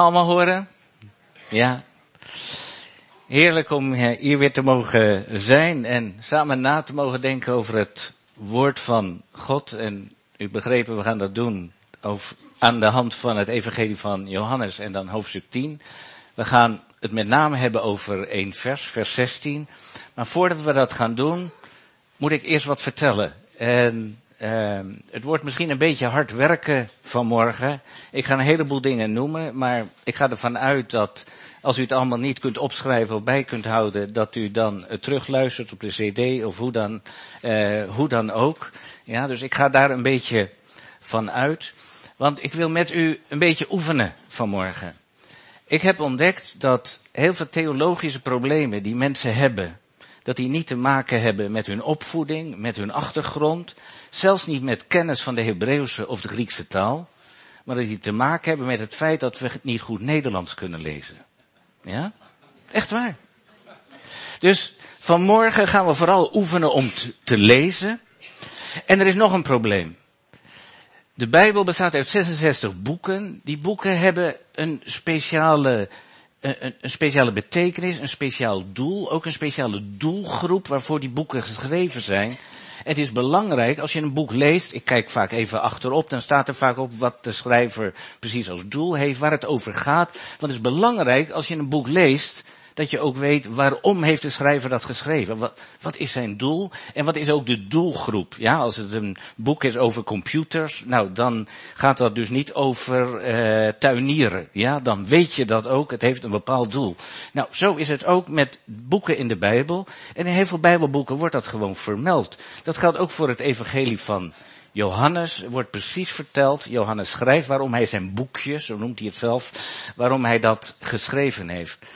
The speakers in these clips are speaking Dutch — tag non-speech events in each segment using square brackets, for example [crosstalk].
Allemaal horen? Ja. Heerlijk om hier weer te mogen zijn en samen na te mogen denken over het woord van God. En u begrepen, we gaan dat doen aan de hand van het evangelie van Johannes en dan hoofdstuk 10. We gaan het met name hebben over één vers, vers 16. Maar voordat we dat gaan doen, moet ik eerst wat vertellen. En uh, het wordt misschien een beetje hard werken vanmorgen. Ik ga een heleboel dingen noemen, maar ik ga ervan uit dat als u het allemaal niet kunt opschrijven of bij kunt houden, dat u dan terugluistert op de cd of hoe dan, uh, hoe dan ook. Ja, dus ik ga daar een beetje van uit. Want ik wil met u een beetje oefenen vanmorgen. Ik heb ontdekt dat heel veel theologische problemen die mensen hebben, dat die niet te maken hebben met hun opvoeding, met hun achtergrond, zelfs niet met kennis van de Hebreeuwse of de Griekse taal, maar dat die te maken hebben met het feit dat we niet goed Nederlands kunnen lezen. Ja? Echt waar. Dus vanmorgen gaan we vooral oefenen om te lezen. En er is nog een probleem. De Bijbel bestaat uit 66 boeken. Die boeken hebben een speciale een, speciale betekenis, een speciaal doel, ook een speciale doelgroep waarvoor die boeken geschreven zijn. Het is belangrijk als je een boek leest, ik kijk vaak even achterop, dan staat er vaak op wat de schrijver precies als doel heeft, waar het over gaat. Want het is belangrijk als je een boek leest, dat je ook weet waarom heeft de schrijver dat geschreven. Wat, wat is zijn doel en wat is ook de doelgroep. Ja, als het een boek is over computers, nou dan gaat dat dus niet over uh, tuinieren. Ja, dan weet je dat ook. Het heeft een bepaald doel. Nou, zo is het ook met boeken in de Bijbel. En in heel veel Bijbelboeken wordt dat gewoon vermeld. Dat geldt ook voor het evangelie van Johannes wordt precies verteld, Johannes schrijft waarom hij zijn boekje, zo noemt hij het zelf, waarom hij dat geschreven heeft.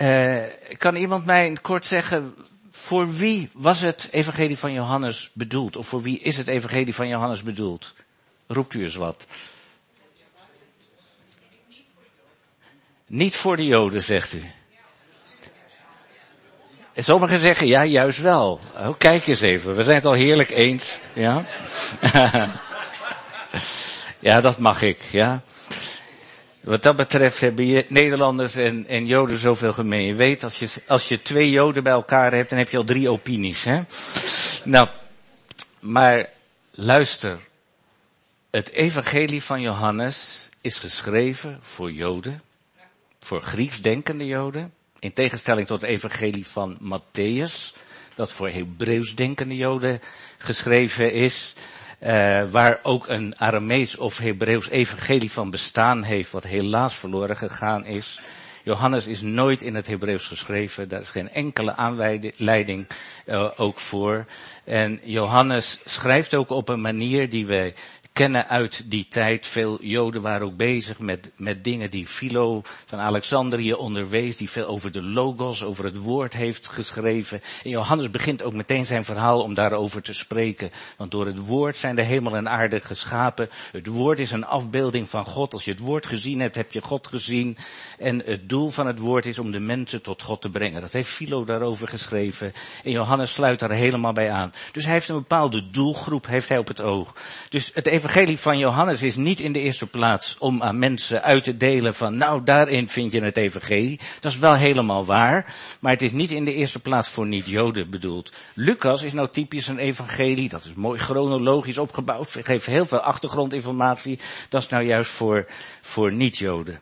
Uh, kan iemand mij kort zeggen, voor wie was het evangelie van Johannes bedoeld? Of voor wie is het evangelie van Johannes bedoeld? Roept u eens wat. Niet voor de Joden, zegt u. En sommigen zeggen, ja, juist wel. Oh, kijk eens even, we zijn het al heerlijk eens. Ja, [laughs] ja dat mag ik, ja. Wat dat betreft hebben Nederlanders en, en Joden zoveel gemeen. Je weet, als je, als je twee Joden bij elkaar hebt, dan heb je al drie opinies. Hè? Nou, maar luister. Het evangelie van Johannes is geschreven voor Joden. Voor Grieks denkende Joden. In tegenstelling tot het evangelie van Matthäus. Dat voor Hebreeuws denkende Joden geschreven is. Uh, waar ook een Aramees of Hebreeuws evangelie van bestaan heeft, wat helaas verloren gegaan is. Johannes is nooit in het Hebreeuws geschreven, daar is geen enkele aanleiding uh, ook voor. En Johannes schrijft ook op een manier die wij kennen uit die tijd. Veel Joden waren ook bezig met, met dingen die Philo van Alexandrië onderwees, die veel over de logos, over het woord heeft geschreven. En Johannes begint ook meteen zijn verhaal om daarover te spreken. Want door het woord zijn de hemel en aarde geschapen. Het woord is een afbeelding van God. Als je het woord gezien hebt, heb je God gezien. En het doel van het woord is om de mensen tot God te brengen. Dat heeft Philo daarover geschreven. En Johannes sluit daar helemaal bij aan. Dus hij heeft een bepaalde doelgroep heeft hij op het oog. Dus het evangelie van Johannes is niet in de eerste plaats om aan mensen uit te delen van, nou daarin vind je het evangelie. Dat is wel helemaal waar, maar het is niet in de eerste plaats voor niet-Joden bedoeld. Lucas is nou typisch een evangelie, dat is mooi chronologisch opgebouwd, geeft heel veel achtergrondinformatie. Dat is nou juist voor, voor niet-Joden.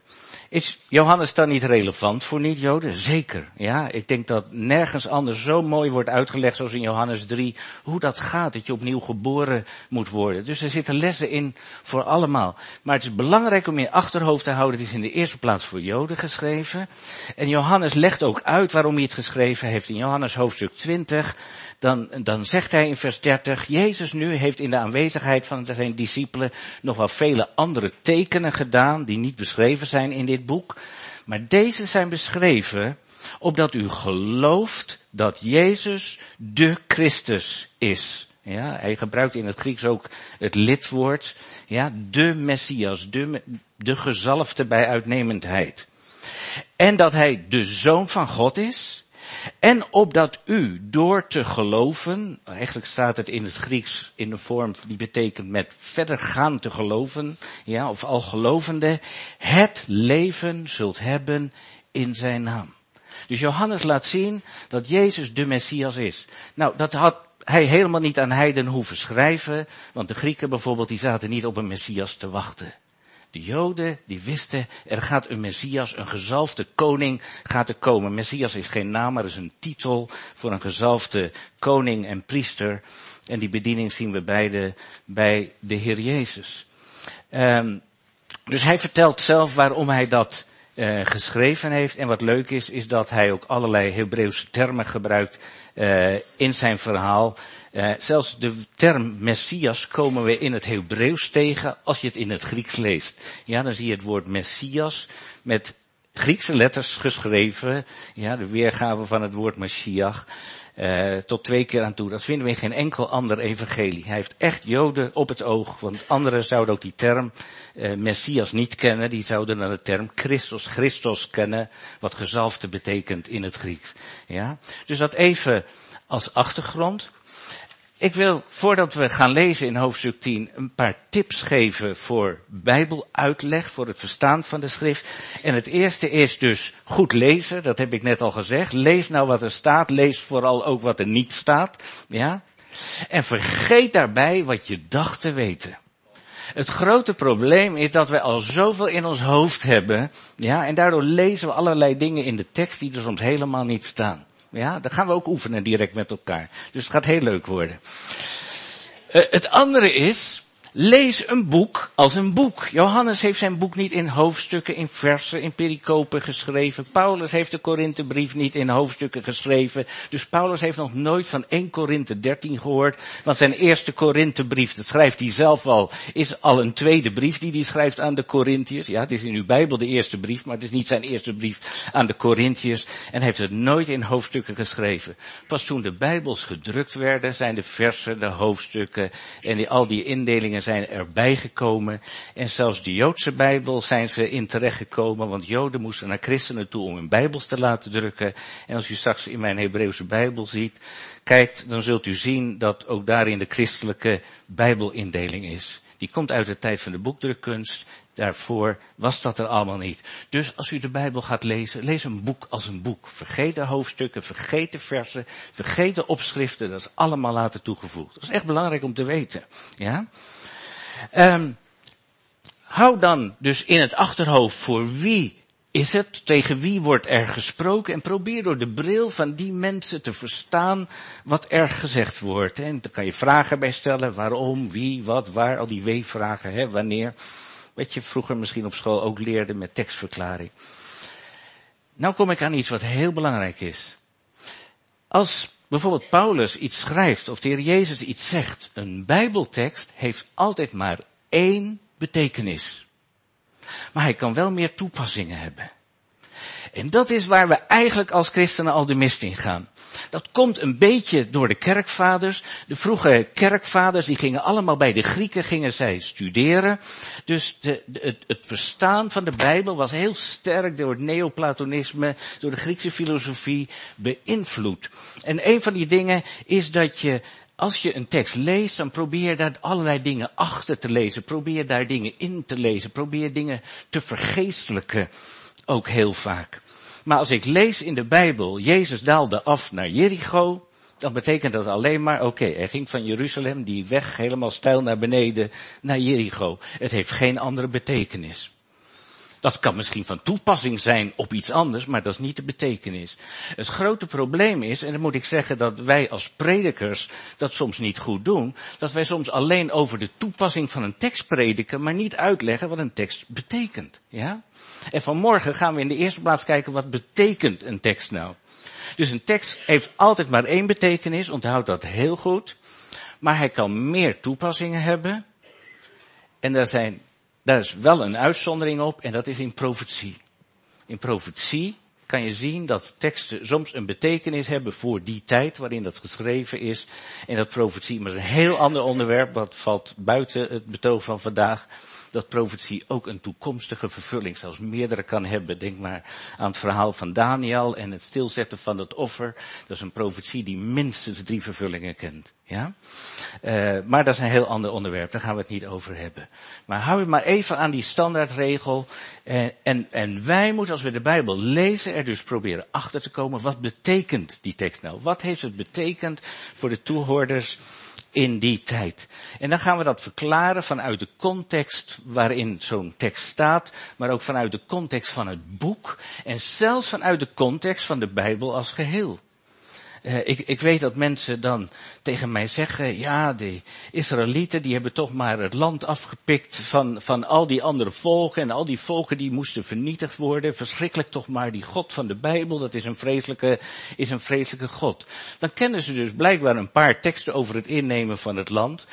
Is Johannes dan niet relevant voor niet-Joden? Zeker. Ja, ik denk dat nergens anders zo mooi wordt uitgelegd zoals in Johannes 3, hoe dat gaat, dat je opnieuw geboren moet worden. Dus er zitten lessen in voor allemaal. Maar het is belangrijk om in achterhoofd te houden, het is in de eerste plaats voor Joden geschreven. En Johannes legt ook uit waarom hij het geschreven heeft in Johannes hoofdstuk 20 dan, dan zegt hij in vers 30, Jezus nu heeft in de aanwezigheid van zijn discipelen nog wel vele andere tekenen gedaan die niet beschreven zijn in dit boek. Maar deze zijn beschreven opdat u gelooft dat Jezus de Christus is. Ja, hij gebruikt in het Grieks ook het lidwoord, ja, de Messias, de, de gezalfde bij uitnemendheid. En dat hij de zoon van God is, En opdat u door te geloven, eigenlijk staat het in het Grieks in de vorm die betekent met verder gaan te geloven, ja, of al gelovende, het leven zult hebben in zijn naam. Dus Johannes laat zien dat Jezus de Messias is. Nou, dat had hij helemaal niet aan heiden hoeven schrijven, want de Grieken bijvoorbeeld, die zaten niet op een Messias te wachten. De Joden, die wisten, er gaat een Messias, een gezalfde koning gaat er komen. Messias is geen naam, maar is een titel voor een gezalfde koning en priester. En die bediening zien we beide bij de Heer Jezus. Um, dus hij vertelt zelf waarom hij dat uh, geschreven heeft. En wat leuk is, is dat hij ook allerlei Hebreeuwse termen gebruikt uh, in zijn verhaal. Uh, zelfs de term Messias komen we in het Hebreeuws tegen als je het in het Grieks leest. Ja, dan zie je het woord Messias met Griekse letters geschreven. Ja, de weergave van het woord Messias. Uh, tot twee keer aan toe. Dat vinden we in geen enkel ander evangelie. Hij heeft echt Joden op het oog, want anderen zouden ook die term uh, Messias niet kennen. Die zouden dan de term Christus, Christos kennen, wat gezalfde betekent in het Grieks. Ja? Dus dat even als achtergrond. Ik wil, voordat we gaan lezen in hoofdstuk 10, een paar tips geven voor bijbeluitleg, voor het verstaan van de schrift. En het eerste is dus goed lezen, dat heb ik net al gezegd. Lees nou wat er staat, lees vooral ook wat er niet staat. Ja? En vergeet daarbij wat je dacht te weten. Het grote probleem is dat wij al zoveel in ons hoofd hebben, ja, en daardoor lezen we allerlei dingen in de tekst die er soms helemaal niet staan. Ja, dan gaan we ook oefenen direct met elkaar. Dus het gaat heel leuk worden. Uh, het andere is, Lees een boek als een boek. Johannes heeft zijn boek niet in hoofdstukken, in versen, in pericopen geschreven. Paulus heeft de Korinthebrief niet in hoofdstukken geschreven. Dus Paulus heeft nog nooit van 1 Korinthe 13 gehoord. Want zijn eerste Korinthebrief, dat schrijft hij zelf al, is al een tweede brief die hij schrijft aan de Korinthiërs. Ja, het is in uw Bijbel de eerste brief, maar het is niet zijn eerste brief aan de Korinthiërs. En heeft het nooit in hoofdstukken geschreven. Pas toen de Bijbels gedrukt werden, zijn de versen, de hoofdstukken en al die indelingen zijn erbij gekomen. En zelfs de Joodse Bijbel zijn ze in terechtgekomen, want Joden moesten naar christenen toe om hun Bijbels te laten drukken. En als u straks in mijn Hebreeuwse Bijbel ziet, kijkt, dan zult u zien dat ook daarin de christelijke Bijbelindeling is. Die komt uit de tijd van de boekdrukkunst. Daarvoor was dat er allemaal niet. Dus als u de Bijbel gaat lezen, lees een boek als een boek. Vergeet de hoofdstukken, vergeet de versen, vergeet de opschriften. Dat is allemaal later toegevoegd. Dat is echt belangrijk om te weten. Ja? Um, hou dan dus in het achterhoofd voor wie is het, tegen wie wordt er gesproken en probeer door de bril van die mensen te verstaan wat er gezegd wordt. En daar kan je vragen bij stellen, waarom, wie, wat, waar, al die w-vragen, hè, wanneer. Wat je vroeger misschien op school ook leerde met tekstverklaring. Nou kom ik aan iets wat heel belangrijk is. Als bijvoorbeeld Paulus iets schrijft of de Heer Jezus iets zegt, een Bijbeltekst heeft altijd maar één betekenis. Maar hij kan wel meer toepassingen hebben. En dat is waar we eigenlijk als christenen al de mist in gaan. Dat komt een beetje door de kerkvaders. De vroege kerkvaders, die gingen allemaal bij de Grieken, gingen zij studeren. Dus de, het, het verstaan van de Bijbel was heel sterk door het neoplatonisme, door de Griekse filosofie beïnvloed. En een van die dingen is dat je als je een tekst leest, dan probeer daar allerlei dingen achter te lezen. Probeer daar dingen in te lezen. Probeer dingen te vergeestelijken. Ook heel vaak. Maar als ik lees in de Bijbel, Jezus daalde af naar Jericho, dan betekent dat alleen maar, oké, hij ging van Jeruzalem, die weg helemaal stijl naar beneden, naar Jericho. Het heeft geen andere betekenis. Dat kan misschien van toepassing zijn op iets anders, maar dat is niet de betekenis. Het grote probleem is, en dan moet ik zeggen dat wij als predikers dat soms niet goed doen, dat wij soms alleen over de toepassing van een tekst prediken, maar niet uitleggen wat een tekst betekent. Ja? En vanmorgen gaan we in de eerste plaats kijken wat betekent een tekst nou. Dus een tekst heeft altijd maar één betekenis, onthoud dat heel goed. Maar hij kan meer toepassingen hebben. En daar zijn daar is wel een uitzondering op en dat is in profetie. In profetie kan je zien dat teksten soms een betekenis hebben voor die tijd waarin dat geschreven is. En dat profetie maar is een heel ander onderwerp, dat valt buiten het betoog van vandaag. Dat profetie ook een toekomstige vervulling, zelfs meerdere kan hebben. Denk maar aan het verhaal van Daniel en het stilzetten van het offer. Dat is een profetie die minstens drie vervullingen kent. Ja? Uh, maar dat is een heel ander onderwerp, daar gaan we het niet over hebben. Maar hou je maar even aan die standaardregel. En, en, en wij moeten, als we de Bijbel lezen, er dus proberen achter te komen, wat betekent die tekst nou? Wat heeft het betekend voor de toehoorders in die tijd. En dan gaan we dat verklaren vanuit de context waarin zo'n tekst staat, maar ook vanuit de context van het boek en zelfs vanuit de context van de Bijbel als geheel. Uh, ik, ik weet dat mensen dan tegen mij zeggen, ja, de Israëlieten die hebben toch maar het land afgepikt van, van al die andere volken en al die volken die moesten vernietigd worden. Verschrikkelijk toch maar die God van de Bijbel, dat is een vreselijke, is een vreselijke God. Dan kennen ze dus blijkbaar een paar teksten over het innemen van het land.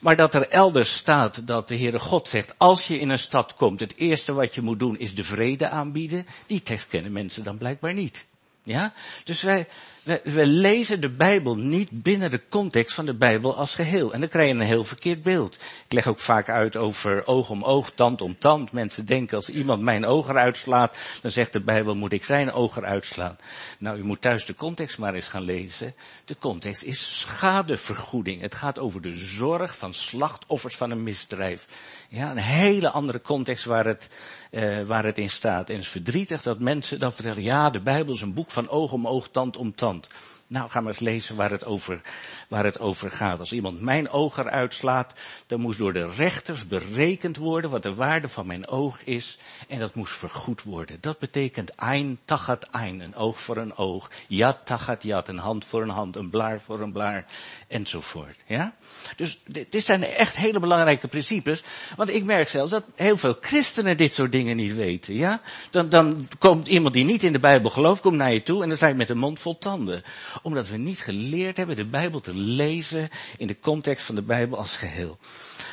Maar dat er elders staat dat de Heere God zegt, als je in een stad komt, het eerste wat je moet doen is de vrede aanbieden. Die tekst kennen mensen dan blijkbaar niet. Ja? Dus wij, we, we, lezen de Bijbel niet binnen de context van de Bijbel als geheel. En dan krijg je een heel verkeerd beeld. Ik leg ook vaak uit over oog om oog, tand om tand. Mensen denken als iemand mijn oog eruit slaat, dan zegt de Bijbel moet ik zijn oog eruit slaan. Nou, u moet thuis de context maar eens gaan lezen. De context is schadevergoeding. Het gaat over de zorg van slachtoffers van een misdrijf. Ja, een hele andere context waar het, uh, waar het in staat. En het is verdrietig dat mensen dan vertellen, ja, de Bijbel is een boek van oog om oog, tand om tand. Land. Nou, ga maar eens lezen waar het over, waar het over gaat. Als iemand mijn oog eruit slaat, dan moest door de rechters berekend worden wat de waarde van mijn oog is. En dat moest vergoed worden. Dat betekent ein tachat ein, een oog voor een oog. Yad tachat yad, een hand voor een hand, een blaar voor een blaar, enzovoort. Ja? Dus dit zijn echt hele belangrijke principes. Want ik merk zelfs dat heel veel christenen dit soort dingen niet weten. Ja? Dan, dan komt iemand die niet in de Bijbel gelooft, komt naar je toe en dan sta je met een mond vol tanden omdat we niet geleerd hebben de Bijbel te lezen in de context van de Bijbel als geheel.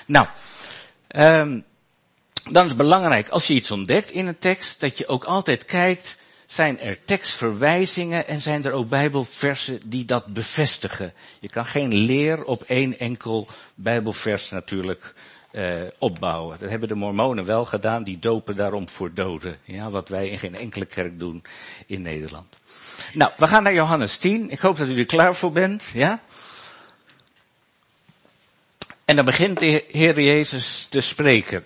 Nou, um, dan is het belangrijk als je iets ontdekt in een tekst, dat je ook altijd kijkt, zijn er tekstverwijzingen en zijn er ook Bijbelversen die dat bevestigen. Je kan geen leer op één enkel Bijbelvers natuurlijk uh, opbouwen. Dat hebben de mormonen wel gedaan, die dopen daarom voor doden. Ja, wat wij in geen enkele kerk doen in Nederland. Nou, we gaan naar Johannes 10. Ik hoop dat u er klaar voor bent, ja? En dan begint de Heer Jezus te spreken.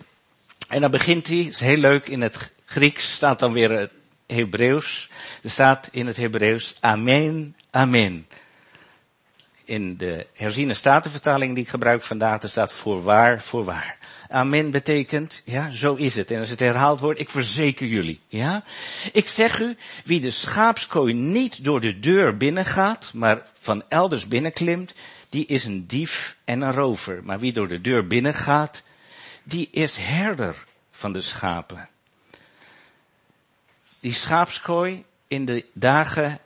En dan begint hij, is heel leuk, in het Grieks staat dan weer het Hebreeuws. Er staat in het Hebreeuws, Amen, Amen in de herziene statenvertaling die ik gebruik vandaag, er staat voorwaar, voorwaar. Amen betekent, ja, zo is het. En als het herhaald wordt, ik verzeker jullie, ja. Ik zeg u, wie de schaapskooi niet door de deur binnengaat, maar van elders binnenklimt, die is een dief en een rover. Maar wie door de deur binnengaat, die is herder van de schapen. Die schaapskooi in de dagen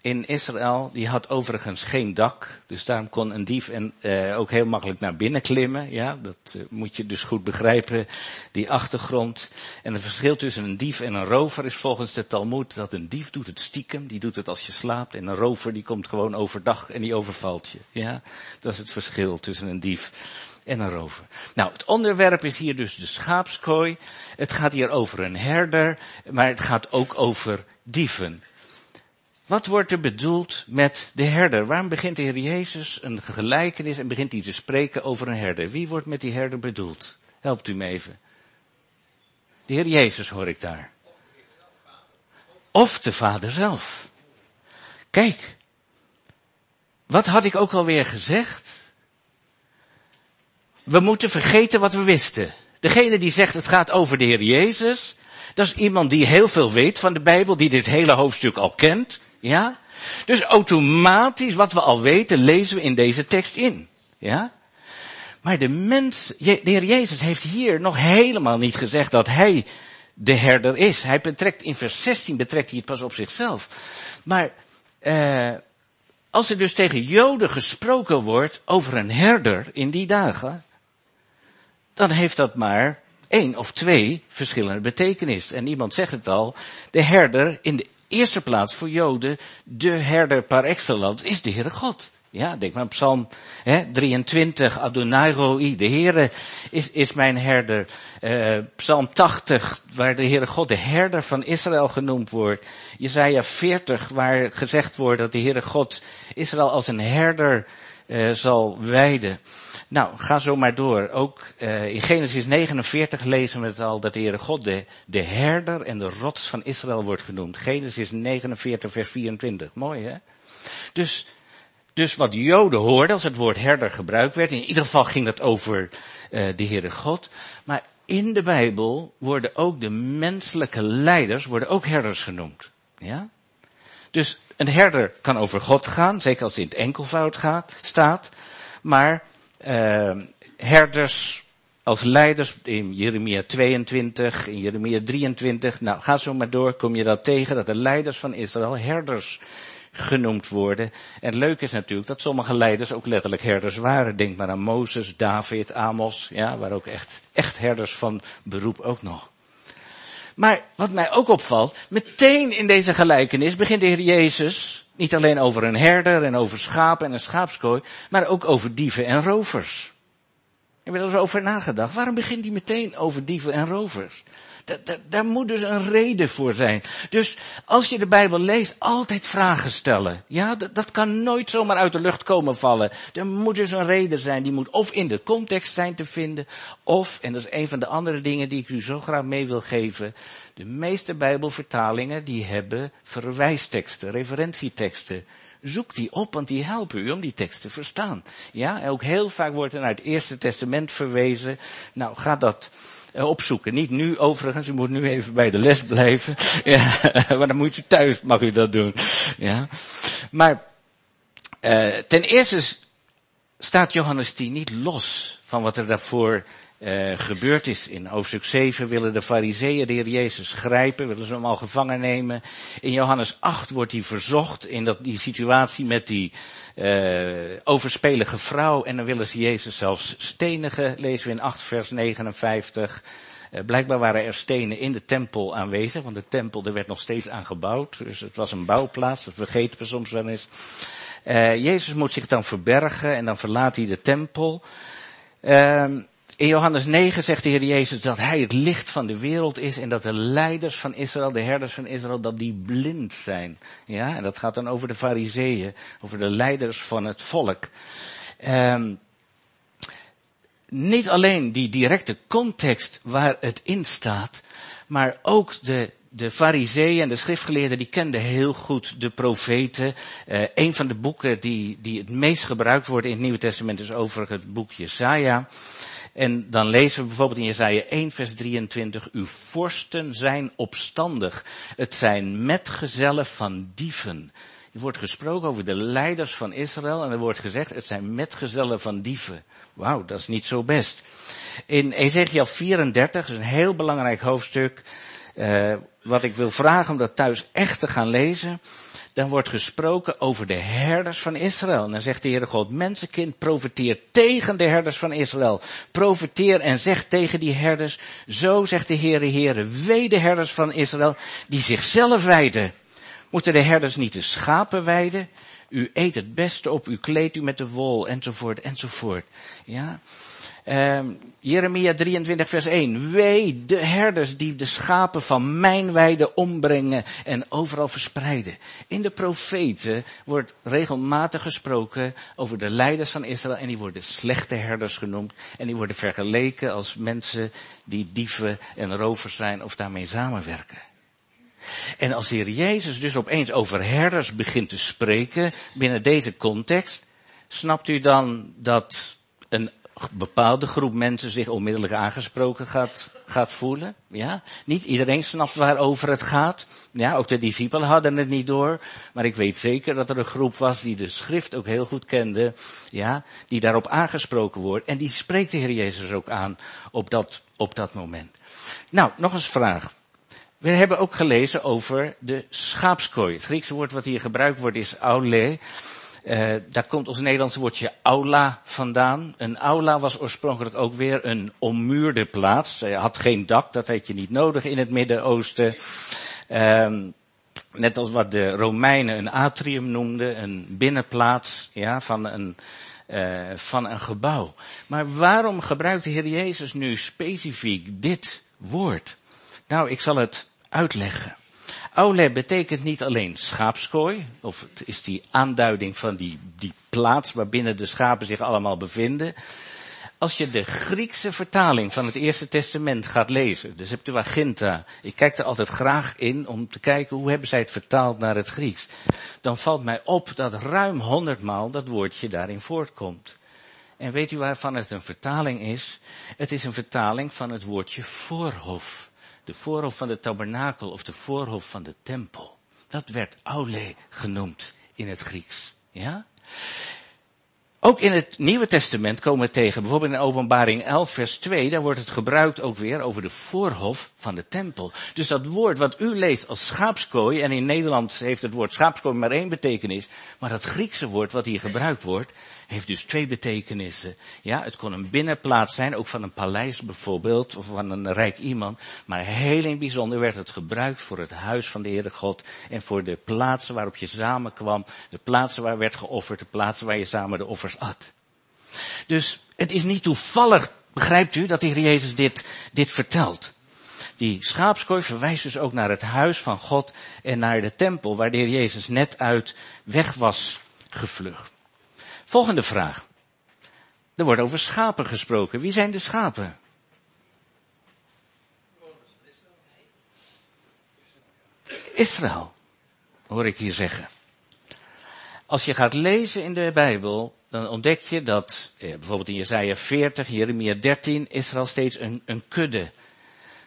in Israël, die had overigens geen dak. Dus daarom kon een dief en, uh, ook heel makkelijk naar binnen klimmen. Ja, dat uh, moet je dus goed begrijpen, die achtergrond. En het verschil tussen een dief en een rover is volgens de Talmud dat een dief doet het stiekem, die doet het als je slaapt. En een rover die komt gewoon overdag en die overvalt je. Ja, dat is het verschil tussen een dief en een rover. Nou, het onderwerp is hier dus de schaapskooi. Het gaat hier over een herder, maar het gaat ook over dieven. Wat wordt er bedoeld met de herder? Waarom begint de Heer Jezus een gelijkenis en begint hij te spreken over een herder? Wie wordt met die herder bedoeld? Helpt u me even. De Heer Jezus hoor ik daar. Of de Vader zelf. Kijk, wat had ik ook alweer gezegd? We moeten vergeten wat we wisten. Degene die zegt het gaat over de Heer Jezus, dat is iemand die heel veel weet van de Bijbel, die dit hele hoofdstuk al kent. Ja? Dus automatisch, wat we al weten, lezen we in deze tekst in. Ja? Maar de mens, de Heer Jezus heeft hier nog helemaal niet gezegd dat Hij de herder is. Hij betrekt, in vers 16 betrekt hij het pas op zichzelf. Maar, eh, als er dus tegen Joden gesproken wordt over een herder in die dagen, dan heeft dat maar één of twee verschillende betekenissen. En iemand zegt het al, de herder in de eerste plaats voor Joden, de herder par excellence, is de Heere God. Ja, denk maar Psalm hè, 23, Adonai Roi, de Heere is, is mijn herder. Uh, Psalm 80, waar de Heere God de herder van Israël genoemd wordt. Jezaja 40, waar gezegd wordt dat de Heere God Israël als een herder uh, zal wijden. Nou, ga zo maar door. Ook uh, in Genesis 49 lezen we het al dat de Heere God de, de herder en de rots van Israël wordt genoemd. Genesis 49 vers 24. Mooi hè? Dus, dus wat de Joden hoorden als het woord herder gebruikt werd, in ieder geval ging het over uh, de Heere God. Maar in de Bijbel worden ook de menselijke leiders, worden ook herders genoemd. Ja? Dus een herder kan over God gaan, zeker als het in het enkelvoud gaat, staat. Maar uh, herders als leiders in Jeremia 22, in Jeremia 23, nou ga zo maar door, kom je dat tegen, dat de leiders van Israël herders genoemd worden. En leuk is natuurlijk dat sommige leiders ook letterlijk herders waren. Denk maar aan Mozes, David, Amos, ja, waar ook echt, echt herders van beroep ook nog. Maar wat mij ook opvalt, meteen in deze gelijkenis begint de Heer Jezus niet alleen over een herder en over schapen en een schaapskooi, maar ook over dieven en rovers. Ik heb er eens over nagedacht. Waarom begint hij meteen over dieven en rovers? Daar moet dus een reden voor zijn. Dus als je de Bijbel leest, altijd vragen stellen. Ja, dat, kan nooit zomaar uit de lucht komen vallen. Er moet dus een reden zijn. Die moet of in de context zijn te vinden, of, en dat is een van de andere dingen die ik u zo graag mee wil geven, de meeste Bijbelvertalingen die hebben verwijsteksten, referentieteksten. Zoek die op, want die helpen u om die tekst te verstaan. Ja, en ook heel vaak wordt er naar het Eerste Testament verwezen. Nou, ga dat opzoeken. Niet nu overigens, u moet nu even bij de les blijven. [laughs] ja, maar dan moet u thuis, mag u dat doen. Ja. Maar uh, ten eerste staat Johannes 10 niet los van wat er daarvoor uh, gebeurd is. In hoofdstuk 7 willen de fariseeën de heer Jezus grijpen, willen ze hem al gevangen nemen. In Johannes 8 wordt hij verzocht in dat, die situatie met die uh, overspelige vrouw. En dan willen ze Jezus zelfs stenigen, lezen we in 8 vers 59. Uh, blijkbaar waren er stenen in de tempel aanwezig, want de tempel er werd nog steeds aan gebouwd. Dus het was een bouwplaats, dat vergeten we soms wel eens. Jezus moet zich dan verbergen en dan verlaat hij de tempel. Uh, in Johannes 9 zegt de Heer Jezus dat Hij het licht van de wereld is en dat de leiders van Israël, de herders van Israël, dat die blind zijn. Ja, en dat gaat dan over de fariseeën, over de leiders van het volk. Um, niet alleen die directe context waar het in staat, maar ook de de fariseeën en de schriftgeleerden die kenden heel goed de profeten. Uh, een van de boeken die, die het meest gebruikt worden in het Nieuwe Testament is overigens het boek Jesaja. En dan lezen we bijvoorbeeld in Jesaja 1 vers 23, uw vorsten zijn opstandig. Het zijn metgezellen van dieven. Er wordt gesproken over de leiders van Israël en er wordt gezegd, het zijn metgezellen van dieven. Wauw, dat is niet zo best. In Ezekiel 34, is een heel belangrijk hoofdstuk, uh, wat ik wil vragen om dat thuis echt te gaan lezen dan wordt gesproken over de herders van Israël. En dan zegt de Heere God, mensenkind, profeteer tegen de herders van Israël. Profeteer en zeg tegen die herders, zo zegt de Heere Heere, wee de herders van Israël, die zichzelf wijden. Moeten de herders niet de schapen wijden? U eet het beste op, u kleedt u met de wol, enzovoort, enzovoort. Ja. Um, Jeremia 23 vers 1. Wee de herders die de schapen van mijn weide ombrengen en overal verspreiden. In de profeten wordt regelmatig gesproken over de leiders van Israël en die worden slechte herders genoemd. En die worden vergeleken als mensen die dieven en rovers zijn of daarmee samenwerken. En als de Heer Jezus dus opeens over herders begint te spreken binnen deze context, snapt u dan dat bepaalde groep mensen zich onmiddellijk aangesproken gaat, gaat voelen. Ja? Niet iedereen snapt waarover het gaat. Ja, ook de discipelen hadden het niet door. Maar ik weet zeker dat er een groep was die de schrift ook heel goed kende. Ja, die daarop aangesproken wordt. En die spreekt de Heer Jezus ook aan op dat, op dat moment. Nou, nog eens vraag. We hebben ook gelezen over de schaapskooi. Het Griekse woord wat hier gebruikt wordt is aule. Uh, daar komt ons Nederlandse woordje aula vandaan. Een aula was oorspronkelijk ook weer een ommuurde plaats. Je had geen dak, dat had je niet nodig in het Midden-Oosten. Um, Net als wat de Romeinen een atrium noemden, een binnenplaats ja, van, een, uh, van een gebouw. Maar waarom gebruikt de Heer Jezus nu specifiek dit woord? Nou, ik zal het uitleggen. Aule betekent niet alleen schaapskooi, of het is die aanduiding van die, die plaats waarbinnen de schapen zich allemaal bevinden. Als je de Griekse vertaling van het Eerste Testament gaat lezen, de Septuaginta, ik kijk er altijd graag in om te kijken hoe hebben zij het vertaald naar het Grieks, dan valt mij op dat ruim honderdmaal dat woordje daarin voortkomt. En weet u waarvan het een vertaling is? Het is een vertaling van het woordje voorhof. De voorhof van de tabernakel of de voorhof van de tempel. Dat werd aule genoemd in het Grieks. Ja? Ook in het Nieuwe Testament komen we tegen, bijvoorbeeld in Openbaring 11 vers 2, daar wordt het gebruikt ook weer over de voorhof van de tempel. Dus dat woord wat u leest als schaapskooi, en in Nederland heeft het woord schaapskooi maar één betekenis, maar dat Griekse woord wat hier gebruikt wordt, heeft dus twee betekenissen. Ja, het kon een binnenplaats zijn, ook van een paleis bijvoorbeeld, of van een rijk iemand. Maar heel in bijzonder werd het gebruikt voor het huis van de Heere God en voor de plaatsen waarop je samenkwam, de plaatsen waar werd geofferd, de plaatsen waar je samen de offers at. Dus het is niet toevallig, begrijpt u, dat de Heer Jezus dit, dit vertelt. Die schaapskooi verwijst dus ook naar het huis van God en naar de tempel waar de Heer Jezus net uit weg was gevlucht. Volgende vraag. Er wordt over schapen gesproken. Wie zijn de schapen? Israël, hoor ik hier zeggen. Als je gaat lezen in de Bijbel, dan ontdek je dat eh, bijvoorbeeld in Jesaja 40, Jeremia 13, Israël steeds een, een kudde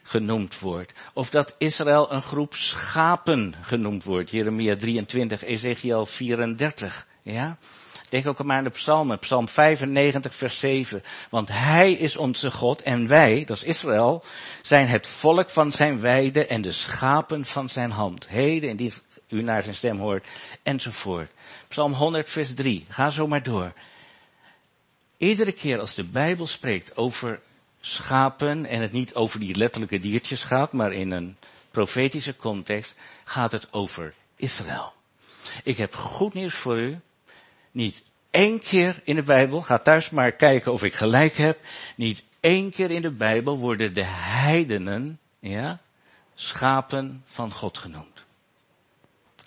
genoemd wordt. Of dat Israël een groep schapen genoemd wordt. Jeremia 23, Ezekiel 34. Ja? Denk ook maar aan de psalmen. Psalm 95 vers 7. Want hij is onze God en wij, dat is Israël, zijn het volk van zijn weide en de schapen van zijn hand. Heden in die u naar zijn stem hoort, enzovoort. Psalm 100 vers 3. Ga zo maar door. Iedere keer als de Bijbel spreekt over schapen en het niet over die letterlijke diertjes gaat, maar in een profetische context, gaat het over Israël. Ik heb goed nieuws voor u. Niet één keer in de Bijbel, ga thuis maar kijken of ik gelijk heb, niet één keer in de Bijbel worden de heidenen, ja, schapen van God genoemd.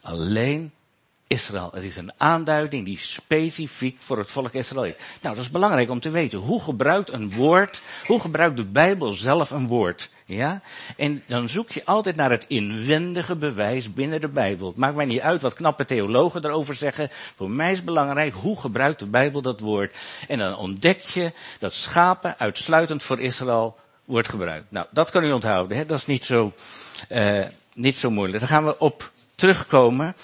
Alleen Israël. Het is een aanduiding die specifiek voor het volk Israël is. Nou, dat is belangrijk om te weten. Hoe gebruikt een woord, hoe gebruikt de Bijbel zelf een woord? Ja? En dan zoek je altijd naar het inwendige bewijs binnen de Bijbel. Het maakt mij niet uit wat knappe theologen erover zeggen. Voor mij is belangrijk, hoe gebruikt de Bijbel dat woord? En dan ontdek je dat schapen uitsluitend voor Israël wordt gebruikt. Nou, dat kan u onthouden. Hè? Dat is niet zo, uh, niet zo moeilijk. Daar gaan we op terugkomen.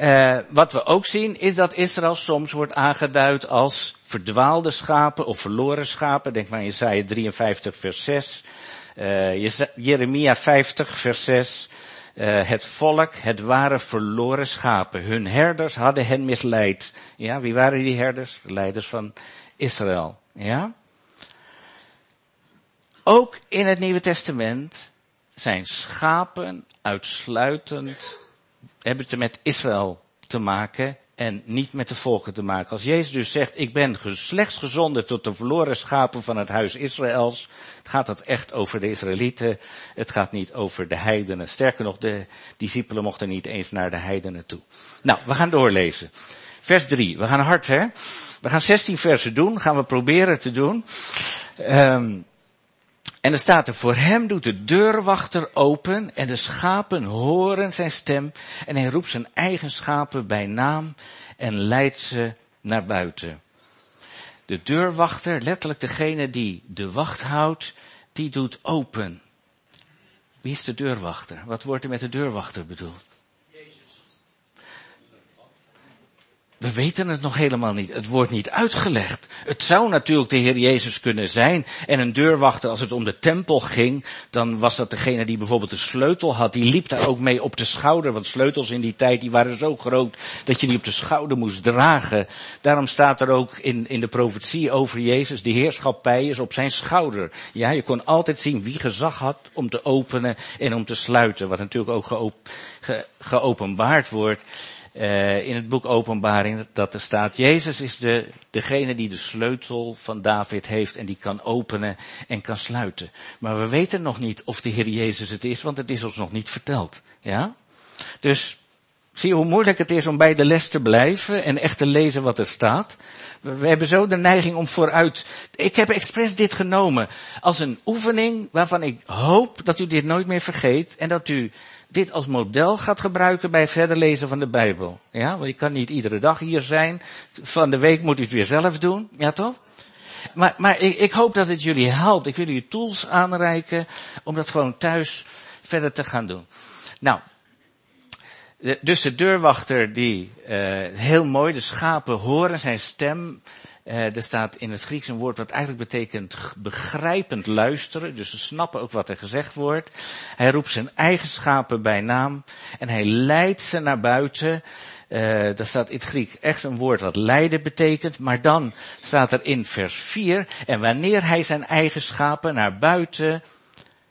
Uh, wat we ook zien is dat Israël soms wordt aangeduid als verdwaalde schapen of verloren schapen. Denk maar in Jesaja 53 vers 6. Uh, Jeremia 50 vers 6. Uh, het volk, het waren verloren schapen. Hun herders hadden hen misleid. Ja, wie waren die herders? De leiders van Israël. Ja? Ook in het Nieuwe Testament zijn schapen uitsluitend hebben het met Israël te maken en niet met de volken te maken. Als Jezus dus zegt, ik ben slechts gezonden tot de verloren schapen van het huis Israëls, gaat dat echt over de Israëlieten. Het gaat niet over de heidenen. Sterker nog, de discipelen mochten niet eens naar de heidenen toe. Nou, we gaan doorlezen. Vers 3. We gaan hard, hè? We gaan 16 versen doen. Gaan we proberen te doen. Um, en er staat er, voor hem doet de deurwachter open en de schapen horen zijn stem en hij roept zijn eigen schapen bij naam en leidt ze naar buiten. De deurwachter, letterlijk degene die de wacht houdt, die doet open. Wie is de deurwachter? Wat wordt er met de deurwachter bedoeld? We weten het nog helemaal niet. Het wordt niet uitgelegd. Het zou natuurlijk de Heer Jezus kunnen zijn. En een deurwachter, als het om de tempel ging, dan was dat degene die bijvoorbeeld de sleutel had. Die liep daar ook mee op de schouder. Want sleutels in die tijd, die waren zo groot dat je die op de schouder moest dragen. Daarom staat er ook in, in de profetie over Jezus, de heerschappij is op zijn schouder. Ja, je kon altijd zien wie gezag had om te openen en om te sluiten. Wat natuurlijk ook ge, geopenbaard wordt uh, in het boek Openbaring dat er staat, Jezus is de, degene die de sleutel van David heeft en die kan openen en kan sluiten. Maar we weten nog niet of de Heer Jezus het is, want het is ons nog niet verteld. Ja? Dus, zie je hoe moeilijk het is om bij de les te blijven en echt te lezen wat er staat. We, we hebben zo de neiging om vooruit, ik heb expres dit genomen als een oefening waarvan ik hoop dat u dit nooit meer vergeet en dat u dit als model gaat gebruiken bij verder lezen van de Bijbel. Ja, want je kan niet iedere dag hier zijn. Van de week moet u het weer zelf doen. Ja toch? Maar, maar ik, ik hoop dat het jullie helpt. Ik wil jullie tools aanreiken om dat gewoon thuis verder te gaan doen. Nou, dus de deurwachter die, uh, heel mooi, de schapen horen zijn stem uh, er staat in het Grieks een woord wat eigenlijk betekent begrijpend luisteren. Dus ze snappen ook wat er gezegd wordt. Hij roept zijn eigen schapen bij naam en hij leidt ze naar buiten. Uh, daar staat in het Griek echt een woord wat leiden betekent. Maar dan staat er in vers 4. En wanneer hij zijn eigen schapen naar buiten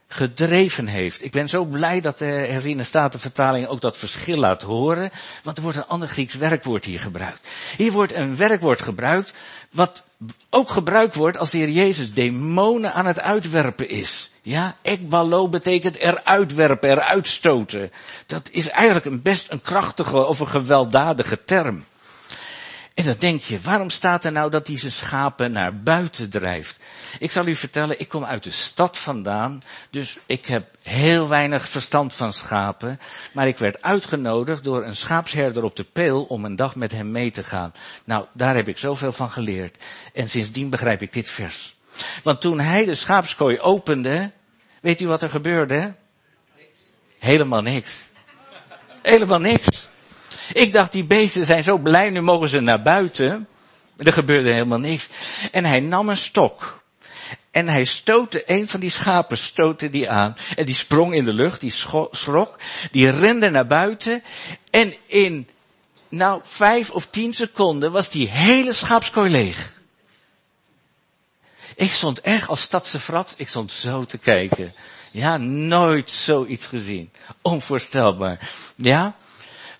gedreven heeft. Ik ben zo blij dat de herziene statenvertaling ook dat verschil laat horen, want er wordt een ander Grieks werkwoord hier gebruikt. Hier wordt een werkwoord gebruikt wat ook gebruikt wordt als de Heer Jezus demonen aan het uitwerpen is. Ja, ekbalo betekent eruit werpen, eruit stoten. Dat is eigenlijk een best een krachtige of een gewelddadige term. En dan denk je, waarom staat er nou dat hij zijn schapen naar buiten drijft? Ik zal u vertellen, ik kom uit de stad vandaan, dus ik heb heel weinig verstand van schapen. Maar ik werd uitgenodigd door een schaapsherder op de peel om een dag met hem mee te gaan. Nou, daar heb ik zoveel van geleerd. En sindsdien begrijp ik dit vers. Want toen hij de schaapskooi opende, weet u wat er gebeurde? Helemaal niks. Helemaal niks. Ik dacht, die beesten zijn zo blij, nu mogen ze naar buiten. Er gebeurde helemaal niks. En hij nam een stok. En hij stootte, een van die schapen stootte die aan. En die sprong in de lucht, die schrok. Die rende naar buiten. En in, nou, vijf of tien seconden was die hele schaapskooi leeg. Ik stond echt als stadse frat, ik stond zo te kijken. Ja, nooit zoiets gezien. Onvoorstelbaar. Ja?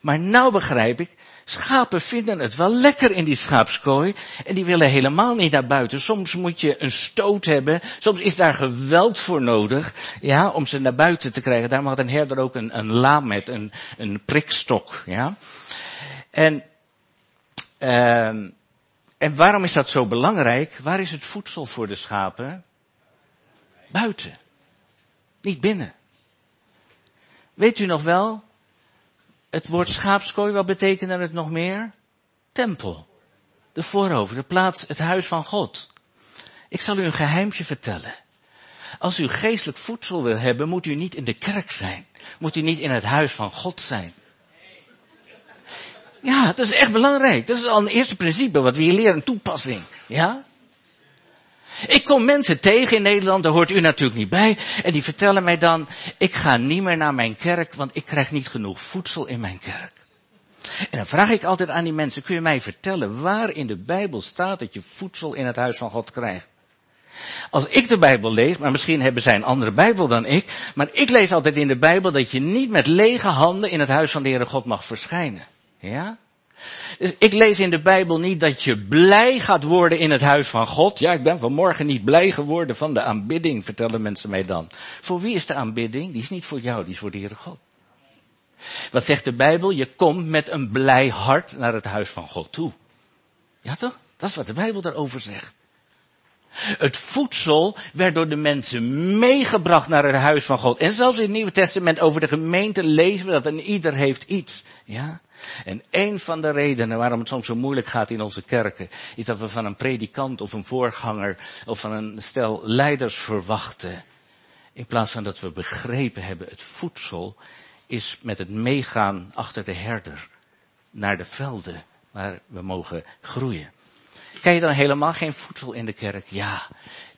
Maar nou begrijp ik, schapen vinden het wel lekker in die schaapskooi en die willen helemaal niet naar buiten. Soms moet je een stoot hebben, soms is daar geweld voor nodig, ja, om ze naar buiten te krijgen. Daar had een herder ook een, een laam met, een, een prikstok, ja. En, uh, en waarom is dat zo belangrijk? Waar is het voedsel voor de schapen? Buiten. Niet binnen. Weet u nog wel, het woord schaapskooi, wat betekende het nog meer? Tempel. De voorhoofd, de plaats, het huis van God. Ik zal u een geheimtje vertellen. Als u geestelijk voedsel wil hebben, moet u niet in de kerk zijn. Moet u niet in het huis van God zijn. Ja, dat is echt belangrijk. Dat is al een eerste principe wat we hier leren, toepassing. Ja? Ik kom mensen tegen in Nederland, daar hoort u natuurlijk niet bij, en die vertellen mij dan, ik ga niet meer naar mijn kerk, want ik krijg niet genoeg voedsel in mijn kerk. En dan vraag ik altijd aan die mensen, kun je mij vertellen waar in de Bijbel staat dat je voedsel in het huis van God krijgt? Als ik de Bijbel lees, maar misschien hebben zij een andere Bijbel dan ik, maar ik lees altijd in de Bijbel dat je niet met lege handen in het huis van de Heere God mag verschijnen. Ja? Dus ik lees in de Bijbel niet dat je blij gaat worden in het huis van God. Ja, ik ben vanmorgen niet blij geworden van de aanbidding, vertellen mensen mij dan. Voor wie is de aanbidding? Die is niet voor jou, die is voor de Heere God. Wat zegt de Bijbel? Je komt met een blij hart naar het huis van God toe. Ja toch? Dat is wat de Bijbel daarover zegt. Het voedsel werd door de mensen meegebracht naar het huis van God. En zelfs in het Nieuwe Testament over de gemeente lezen we dat en ieder heeft iets. Ja? En een van de redenen waarom het soms zo moeilijk gaat in onze kerken, is dat we van een predikant of een voorganger of van een stel leiders verwachten. In plaats van dat we begrepen hebben, het voedsel is met het meegaan achter de herder naar de velden. maar we mogen groeien. Kan je dan helemaal geen voedsel in de kerk? Ja,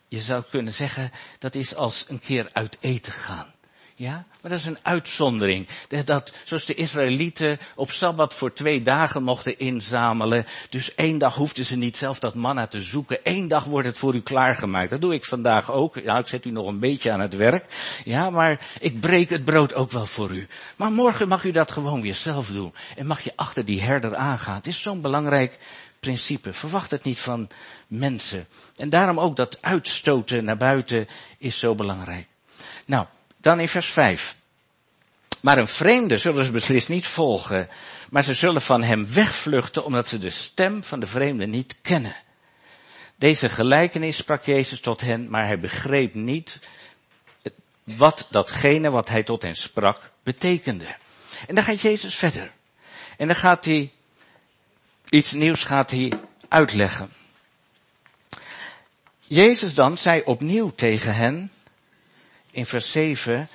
je zou kunnen zeggen, dat is als een keer uit eten gaan. Ja, maar dat is een uitzondering. Dat, zoals de Israëlieten op Sabbat voor twee dagen mochten inzamelen. Dus één dag hoefden ze niet zelf dat manna te zoeken. Eén dag wordt het voor u klaargemaakt. Dat doe ik vandaag ook. Ja, ik zet u nog een beetje aan het werk. Ja, maar ik breek het brood ook wel voor u. Maar morgen mag u dat gewoon weer zelf doen. En mag je achter die herder aangaan. Het is zo'n belangrijk principe. Verwacht het niet van mensen. En daarom ook dat uitstoten naar buiten is zo belangrijk. Nou, dan in vers 5. Maar een vreemde zullen ze beslist niet volgen, maar ze zullen van hem wegvluchten omdat ze de stem van de vreemde niet kennen. Deze gelijkenis sprak Jezus tot hen, maar hij begreep niet wat datgene wat hij tot hen sprak betekende. En dan gaat Jezus verder. En dan gaat hij iets nieuws gaat hij uitleggen. Jezus dan zei opnieuw tegen hen, in vers 7,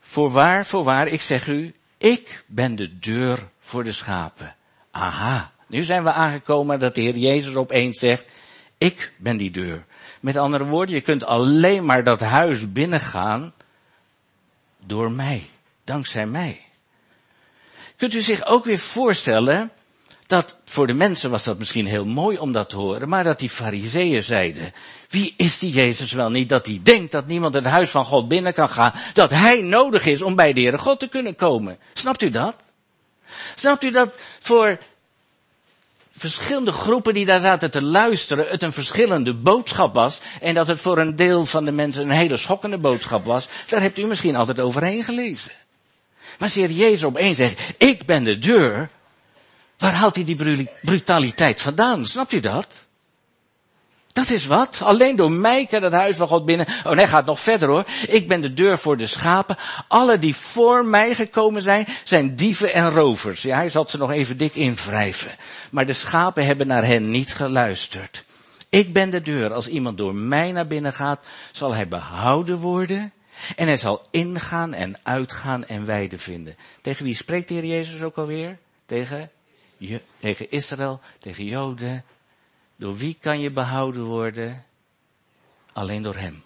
voorwaar, voorwaar, ik zeg u, ik ben de deur voor de schapen. Aha, nu zijn we aangekomen dat de Heer Jezus opeens zegt, ik ben die deur. Met andere woorden, je kunt alleen maar dat huis binnengaan door mij, dankzij mij. Kunt u zich ook weer voorstellen dat voor de mensen was dat misschien heel mooi om dat te horen, maar dat die fariseeën zeiden, wie is die Jezus wel niet dat hij denkt dat niemand het huis van God binnen kan gaan, dat hij nodig is om bij de Heere God te kunnen komen. Snapt u dat? Snapt u dat voor verschillende groepen die daar zaten te luisteren, het een verschillende boodschap was en dat het voor een deel van de mensen een hele schokkende boodschap was, daar hebt u misschien altijd overheen gelezen. Maar als Jezus opeens zegt, ik ben de deur, Waar haalt hij die brutaliteit vandaan? Snapt u dat? Dat is wat. Alleen door mij kan het huis van God binnen. Oh nee, gaat nog verder hoor. Ik ben de deur voor de schapen. Alle die voor mij gekomen zijn, zijn dieven en rovers. Ja, hij zal ze nog even dik invrijven. Maar de schapen hebben naar hen niet geluisterd. Ik ben de deur. Als iemand door mij naar binnen gaat, zal hij behouden worden. En hij zal ingaan en uitgaan en weide vinden. Tegen wie spreekt de Heer Jezus ook alweer? Tegen tegen Israël, tegen Joden. Door wie kan je behouden worden? Alleen door hem.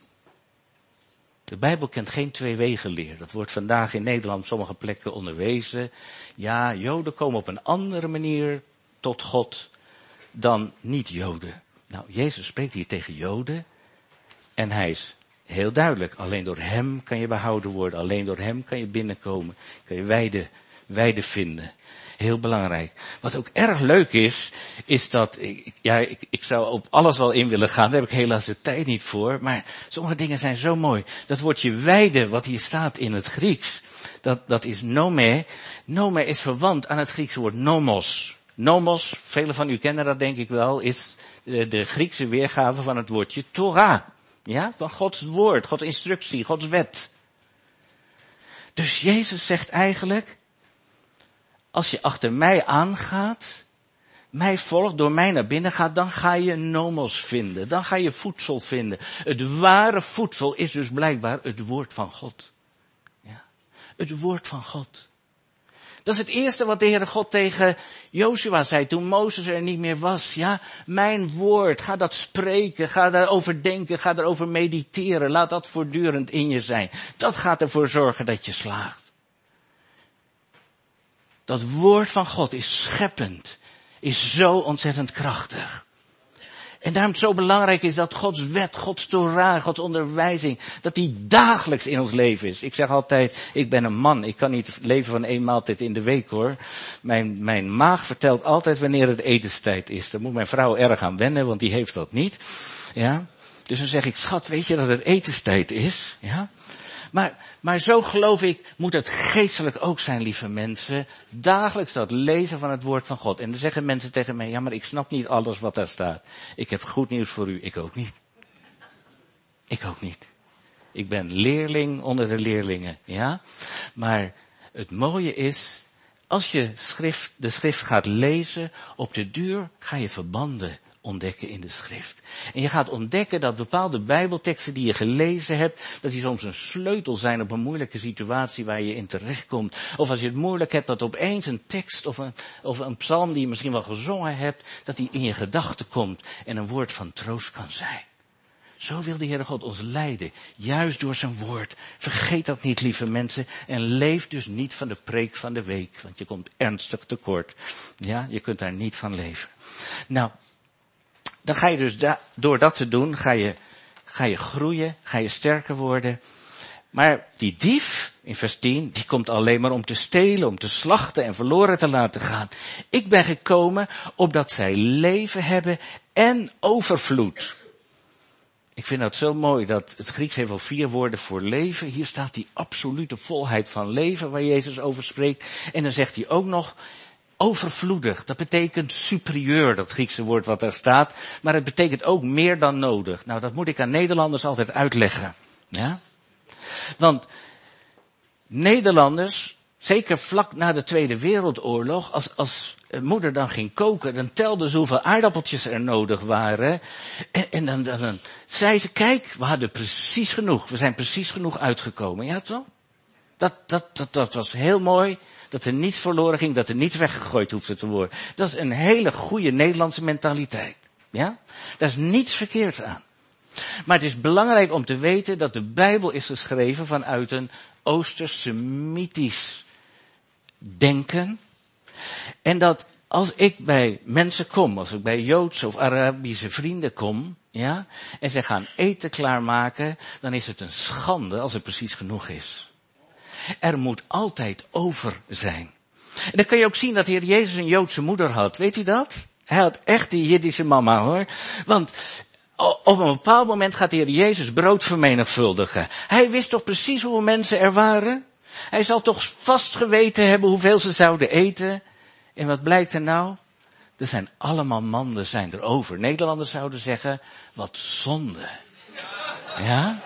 De Bijbel kent geen twee wegen leer. Dat wordt vandaag in Nederland op sommige plekken onderwezen. Ja, Joden komen op een andere manier tot God dan niet-Joden. Nou, Jezus spreekt hier tegen Joden. En hij is heel duidelijk. Alleen door hem kan je behouden worden. Alleen door hem kan je binnenkomen. Kan je weide, weide vinden. Heel belangrijk. Wat ook erg leuk is, is dat, ik, ja, ik, ik zou op alles wel in willen gaan, daar heb ik helaas de tijd niet voor, maar sommige dingen zijn zo mooi. Dat woordje weide, wat hier staat in het Grieks, dat, dat is nome. Nome is verwant aan het Griekse woord nomos. Nomos, velen van u kennen dat denk ik wel, is de, de Griekse weergave van het woordje Torah. Ja, van Gods woord, Gods instructie, Gods wet. Dus Jezus zegt eigenlijk, als je achter mij aangaat, mij volgt, door mij naar binnen gaat, dan ga je nomos vinden. Dan ga je voedsel vinden. Het ware voedsel is dus blijkbaar het woord van God. Ja. Het woord van God. Dat is het eerste wat de Heere God tegen Joshua zei toen Mozes er niet meer was. Ja, mijn woord, ga dat spreken, ga daarover denken, ga daarover mediteren. Laat dat voortdurend in je zijn. Dat gaat ervoor zorgen dat je slaagt. Dat woord van God is scheppend, is zo ontzettend krachtig. En daarom zo belangrijk is dat Gods wet, Gods Torah, Gods onderwijzing, dat die dagelijks in ons leven is. Ik zeg altijd, ik ben een man, ik kan niet leven van één maaltijd in de week hoor. Mijn, mijn maag vertelt altijd wanneer het etenstijd is. Daar moet mijn vrouw erg aan wennen, want die heeft dat niet. Ja. Dus dan zeg ik, schat, weet je dat het etenstijd is? Ja. Maar, maar zo geloof ik, moet het geestelijk ook zijn, lieve mensen. Dagelijks dat lezen van het woord van God. En dan zeggen mensen tegen mij, ja, maar ik snap niet alles wat daar staat. Ik heb goed nieuws voor u, ik ook niet. Ik ook niet. Ik ben leerling onder de leerlingen, ja. Maar het mooie is, als je schrift, de schrift gaat lezen, op de duur ga je verbanden ontdekken in de schrift. En je gaat ontdekken dat bepaalde bijbelteksten die je gelezen hebt, dat die soms een sleutel zijn op een moeilijke situatie waar je in terechtkomt. Of als je het moeilijk hebt, dat opeens een tekst of een, of een psalm die je misschien wel gezongen hebt, dat die in je gedachten komt en een woord van troost kan zijn. Zo wil de Heere God ons leiden, juist door zijn woord. Vergeet dat niet, lieve mensen, en leef dus niet van de preek van de week, want je komt ernstig tekort. Ja, je kunt daar niet van leven. Nou, dan ga je dus door dat te doen, ga je, ga je groeien, ga je sterker worden. Maar die dief, in vers 10, die komt alleen maar om te stelen, om te slachten en verloren te laten gaan. Ik ben gekomen opdat zij leven hebben en overvloed. Ik vind dat zo mooi dat het Grieks heeft al vier woorden voor leven. Hier staat die absolute volheid van leven waar Jezus over spreekt. En dan zegt hij ook nog overvloedig. Dat betekent superieur, dat Griekse woord wat daar staat. Maar het betekent ook meer dan nodig. Nou, dat moet ik aan Nederlanders altijd uitleggen. Ja? Want Nederlanders, zeker vlak na de Tweede Wereldoorlog, als, als moeder dan ging koken, dan telde ze hoeveel aardappeltjes er nodig waren. En, en dan, dan, dan, zei ze, kijk, we hadden precies genoeg. We zijn precies genoeg uitgekomen. Ja, toch? Dat, dat, dat, dat was heel mooi. Dat er niets verloren ging, dat er niets weggegooid hoefde te worden. Dat is een hele goede Nederlandse mentaliteit. Ja? Daar is niets verkeerds aan. Maar het is belangrijk om te weten dat de Bijbel is geschreven vanuit een Oostersemitisch denken. En dat als ik bij mensen kom, als ik bij Joodse of Arabische vrienden kom, ja, en ze gaan eten klaarmaken, dan is het een schande als er precies genoeg is. Er moet altijd over zijn. En dan kun je ook zien dat Heer Jezus een Joodse moeder had. Weet u dat? Hij had echt die Jiddische mama hoor. Want op een bepaald moment gaat de Heer Jezus brood vermenigvuldigen. Hij wist toch precies hoeveel mensen er waren? Hij zal toch vast geweten hebben hoeveel ze zouden eten? En wat blijkt er nou? Er zijn allemaal manden zijn er over. Nederlanders zouden zeggen, wat zonde. Ja?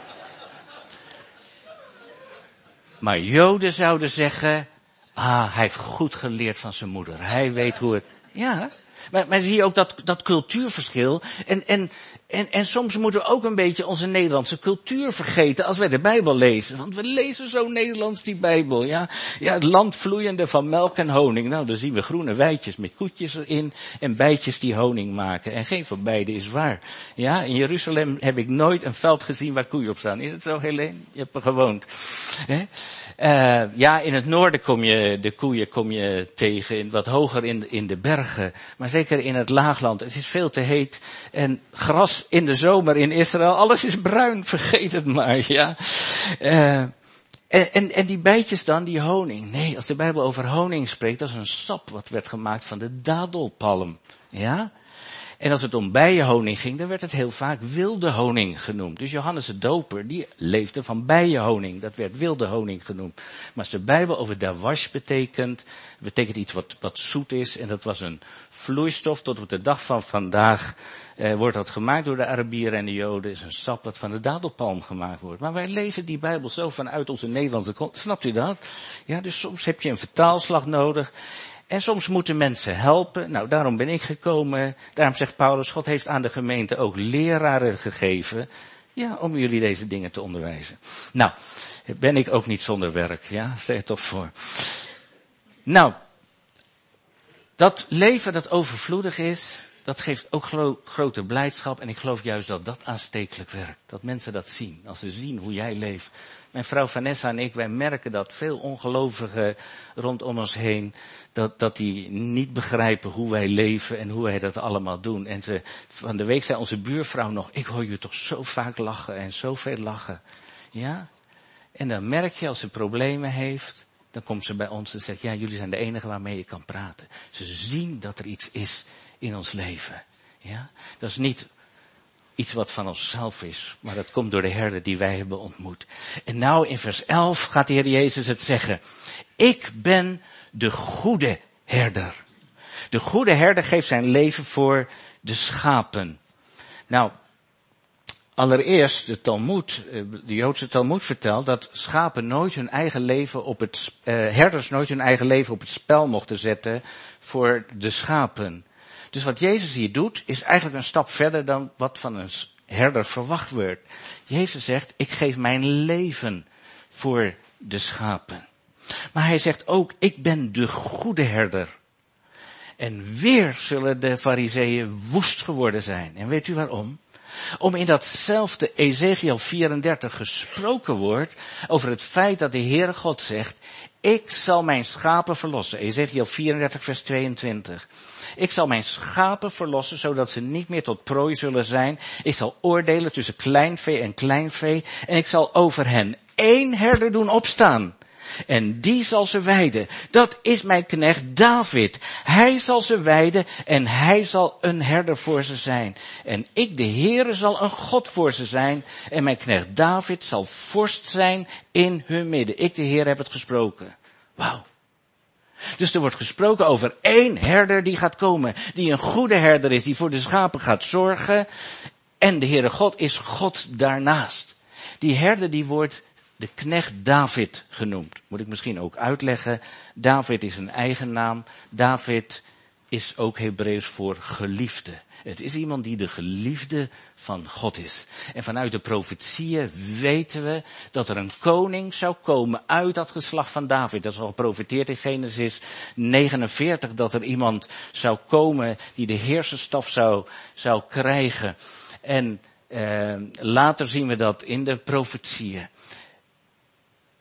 Maar Joden zouden zeggen, ah, hij heeft goed geleerd van zijn moeder. Hij weet hoe het, ja. Maar, maar zie je ook dat, dat cultuurverschil. En, en, en, en soms moeten we ook een beetje onze Nederlandse cultuur vergeten als wij de Bijbel lezen. Want we lezen zo Nederlands die Bijbel. Ja, ja het land vloeiende van melk en honing. Nou, dan zien we groene weidjes met koetjes erin en bijtjes die honing maken. En geen van beide is waar. Ja, in Jeruzalem heb ik nooit een veld gezien waar koeien op staan. Is het zo, Helene? Je hebt er gewoond. He? Uh, ja, in het noorden kom je, de koeien kom je tegen, in, wat hoger in, in de bergen. Maar zeker in het laagland. Het is veel te heet. En gras in de zomer in Israël, alles is bruin. [laughs] Vergeet het maar, ja. En, en, en die bijtjes dan, die honing. Nee, als de Bijbel over honing spreekt, dat is een sap wat werd gemaakt van de dadelpalm. Ja? En als het om bijenhoning ging, dan werd het heel vaak wilde honing genoemd. Dus Johannes de Doper, die leefde van bijenhoning. Dat werd wilde honing genoemd. Maar als de Bijbel over dawash betekent, betekent iets wat, wat zoet is. En dat was een vloeistof. Tot op de dag van vandaag eh, wordt dat gemaakt door de Arabieren en de Joden. is een sap dat van de dadelpalm gemaakt wordt. Maar wij lezen die Bijbel zo vanuit onze Nederlandse. Snapt u dat? Ja, dus soms heb je een vertaalslag nodig. En soms moeten mensen helpen. Nou, daarom ben ik gekomen. Daarom zegt Paulus, God heeft aan de gemeente ook leraren gegeven. Ja, om jullie deze dingen te onderwijzen. Nou, ben ik ook niet zonder werk. Ja, stel je toch voor. Nou, dat leven dat overvloedig is, dat geeft ook gro grote blijdschap. En ik geloof juist dat dat aanstekelijk werkt. Dat mensen dat zien. Als ze zien hoe jij leeft. Mijn vrouw Vanessa en ik, wij merken dat veel ongelovigen rondom ons heen, dat, dat die niet begrijpen hoe wij leven en hoe wij dat allemaal doen. En ze, van de week zei onze buurvrouw nog, ik hoor je toch zo vaak lachen en zoveel lachen. Ja? En dan merk je als ze problemen heeft, dan komt ze bij ons en zegt, ja, jullie zijn de enige waarmee je kan praten. Ze zien dat er iets is in ons leven. Ja? Dat is niet iets wat van onszelf is, maar dat komt door de herder die wij hebben ontmoet. En nou in vers 11 gaat de Heer Jezus het zeggen. Ik ben de goede herder. De goede herder geeft zijn leven voor de schapen. Nou, allereerst de Talmud, eh, de Joodse Talmud vertelt dat schapen nooit hun eigen leven op het, eh, herders nooit hun eigen leven op het spel mochten zetten voor de schapen. Dus wat Jezus hier doet, is eigenlijk een stap verder dan wat van een herder verwacht wordt. Jezus zegt, ik geef mijn leven voor de schapen. Maar hij zegt ook, ik ben de goede herder. En weer zullen de fariseeën woest geworden zijn. En weet u waarom? Om in datzelfde Ezekiel 34 gesproken wordt over het feit dat de Heere God zegt, ik zal mijn schapen verlossen. Ezekiel 34 vers 22. Ik zal mijn schapen verlossen, zodat ze niet meer tot prooi zullen zijn. Ik zal oordelen tussen kleinvee en kleinvee. En ik zal over hen één herder doen opstaan. En die zal ze weiden. Dat is mijn knecht David. Hij zal ze weiden en hij zal een herder voor ze zijn. En ik, de Heere, zal een God voor ze zijn. En mijn knecht David zal vorst zijn in hun midden. Ik, de Heer, heb het gesproken. Wauw. Dus er wordt gesproken over één herder die gaat komen. Die een goede herder is, die voor de schapen gaat zorgen. En de Heere God is God daarnaast. Die herder die wordt de knecht David genoemd. Moet ik misschien ook uitleggen. David is een eigen naam. David is ook Hebreeuws voor geliefde. Het is iemand die de geliefde van God is. En vanuit de profetieën weten we dat er een koning zou komen uit dat geslacht van David. Dat is al geprofiteerd in Genesis 49, dat er iemand zou komen die de heerserstaf zou, zou krijgen. En eh, later zien we dat in de profetieën.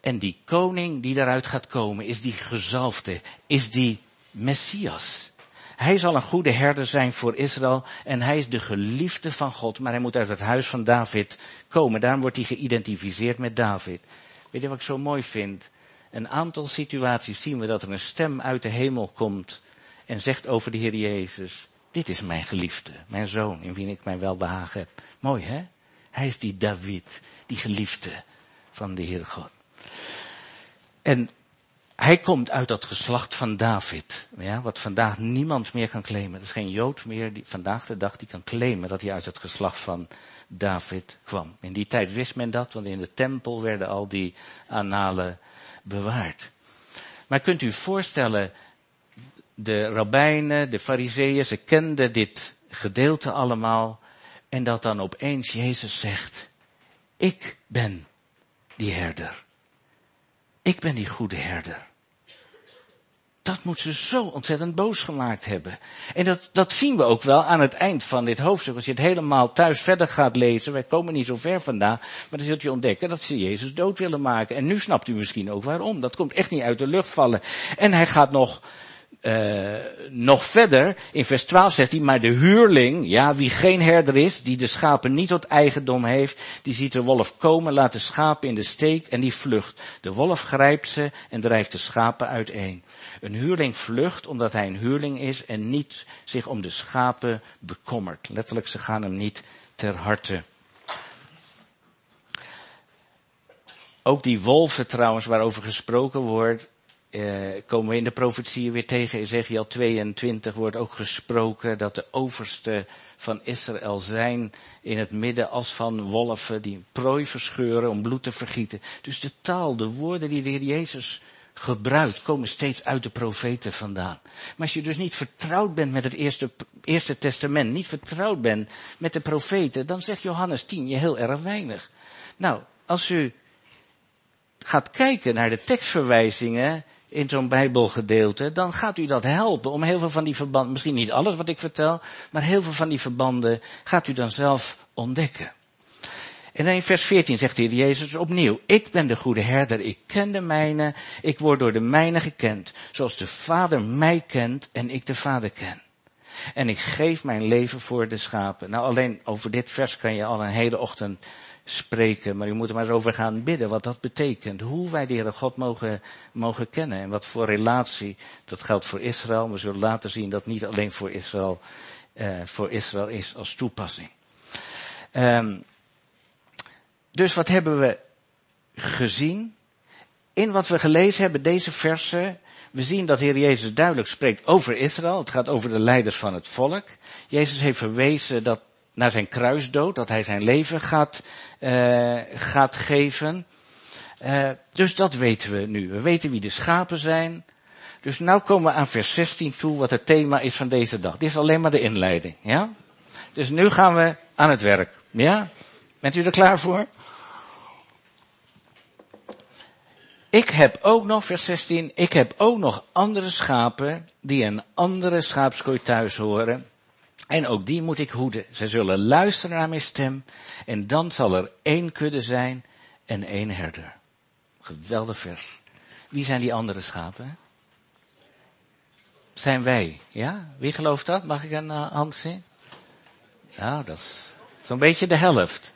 En die koning die daaruit gaat komen, is die gezalfde, is die Messias. Hij zal een goede herder zijn voor Israël en hij is de geliefde van God, maar hij moet uit het huis van David komen. Daarom wordt hij geïdentificeerd met David. Weet je wat ik zo mooi vind? Een aantal situaties zien we dat er een stem uit de hemel komt en zegt over de Heer Jezus, dit is mijn geliefde, mijn zoon, in wie ik mijn welbehagen heb. Mooi hè? Hij is die David, die geliefde van de Heer God. En hij komt uit dat geslacht van David, ja, wat vandaag niemand meer kan claimen. Er is geen Jood meer die vandaag de dag die kan claimen dat hij uit het geslacht van David kwam. In die tijd wist men dat, want in de tempel werden al die analen bewaard. Maar kunt u voorstellen, de rabbijnen, de fariseeën, ze kenden dit gedeelte allemaal. En dat dan opeens Jezus zegt, ik ben die herder. Ik ben die goede herder. Dat moet ze zo ontzettend boos gemaakt hebben. En dat, dat zien we ook wel aan het eind van dit hoofdstuk. Als je het helemaal thuis verder gaat lezen, wij komen niet zo ver vandaan, maar dan zult je ontdekken dat ze Jezus dood willen maken. En nu snapt u misschien ook waarom. Dat komt echt niet uit de lucht vallen. En hij gaat nog uh, nog verder, in vers 12 zegt hij, maar de huurling, ja, wie geen herder is, die de schapen niet tot eigendom heeft, die ziet de wolf komen, laat de schapen in de steek en die vlucht. De wolf grijpt ze en drijft de schapen uiteen. Een huurling vlucht omdat hij een huurling is en niet zich om de schapen bekommert. Letterlijk, ze gaan hem niet ter harte. Ook die wolven trouwens, waarover gesproken wordt, uh, komen we in de profetieën weer tegen. Ezekiel 22 wordt ook gesproken dat de overste van Israël zijn in het midden als van wolven die prooi verscheuren om bloed te vergieten. Dus de taal, de woorden die de Heer Jezus gebruikt, komen steeds uit de profeten vandaan. Maar als je dus niet vertrouwd bent met het eerste, eerste testament, niet vertrouwd bent met de profeten, dan zegt Johannes 10 je heel erg weinig. Nou, als u gaat kijken naar de tekstverwijzingen in zo'n Bijbelgedeelte, dan gaat u dat helpen om heel veel van die verbanden, misschien niet alles wat ik vertel, maar heel veel van die verbanden gaat u dan zelf ontdekken. En dan in vers 14 zegt de Jezus opnieuw, ik ben de goede herder, ik ken de mijne, ik word door de mijne gekend, zoals de Vader mij kent en ik de Vader ken. En ik geef mijn leven voor de schapen. Nou, alleen over dit vers kan je al een hele ochtend spreken, maar u moet er maar eens over gaan bidden wat dat betekent. Hoe wij de Heere God mogen, mogen kennen en wat voor relatie, dat geldt voor Israël. We zullen later zien dat niet alleen voor Israël, uh, voor Israël is als toepassing. Um, dus wat hebben we gezien? In wat we gelezen hebben, deze versen, we zien dat Heer Jezus duidelijk spreekt over Israël. Het gaat over de leiders van het volk. Jezus heeft verwezen dat naar zijn kruisdood, dat hij zijn leven gaat, uh, gaat geven. Uh, dus dat weten we nu. We weten wie de schapen zijn. Dus nu komen we aan vers 16 toe, wat het thema is van deze dag. Dit is alleen maar de inleiding, ja? Dus nu gaan we aan het werk, ja? Bent u er klaar voor? Ik heb ook nog, vers 16, ik heb ook nog andere schapen die een andere schaapskooi thuis horen. En ook die moet ik hoeden. Zij zullen luisteren naar mijn stem. En dan zal er één kudde zijn en één herder. Geweldig vers. Wie zijn die andere schapen? Zijn wij, ja? Wie gelooft dat? Mag ik een uh, hand zien? Ja, dat is zo'n beetje de helft.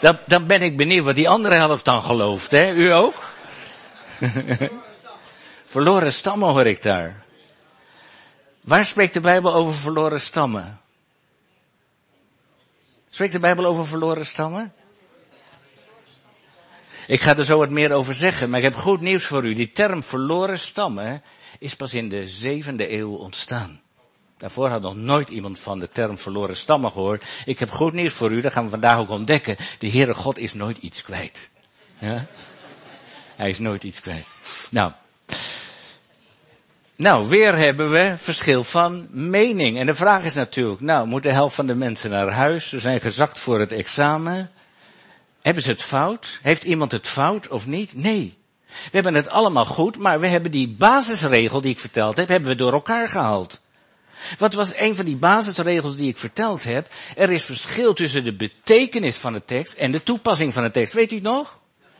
Dan, dan ben ik benieuwd wat die andere helft dan gelooft, hè? U ook? [laughs] verloren stammen hoor ik daar. Waar spreekt de Bijbel over verloren stammen? Spreekt de Bijbel over verloren stammen? Ik ga er zo wat meer over zeggen, maar ik heb goed nieuws voor u. Die term verloren stammen is pas in de zevende eeuw ontstaan. Daarvoor had nog nooit iemand van de term verloren stammen gehoord. Ik heb goed nieuws voor u, dat gaan we vandaag ook ontdekken. De Heere God is nooit iets kwijt. Ja? Hij is nooit iets kwijt. Nou. Nou, weer hebben we verschil van mening. En de vraag is natuurlijk, nou, moet de helft van de mensen naar huis? Ze zijn gezakt voor het examen. Hebben ze het fout? Heeft iemand het fout of niet? Nee. We hebben het allemaal goed, maar we hebben die basisregel die ik verteld heb, hebben we door elkaar gehaald. Wat was een van die basisregels die ik verteld heb? Er is verschil tussen de betekenis van de tekst en de toepassing van de tekst. Weet u het nog?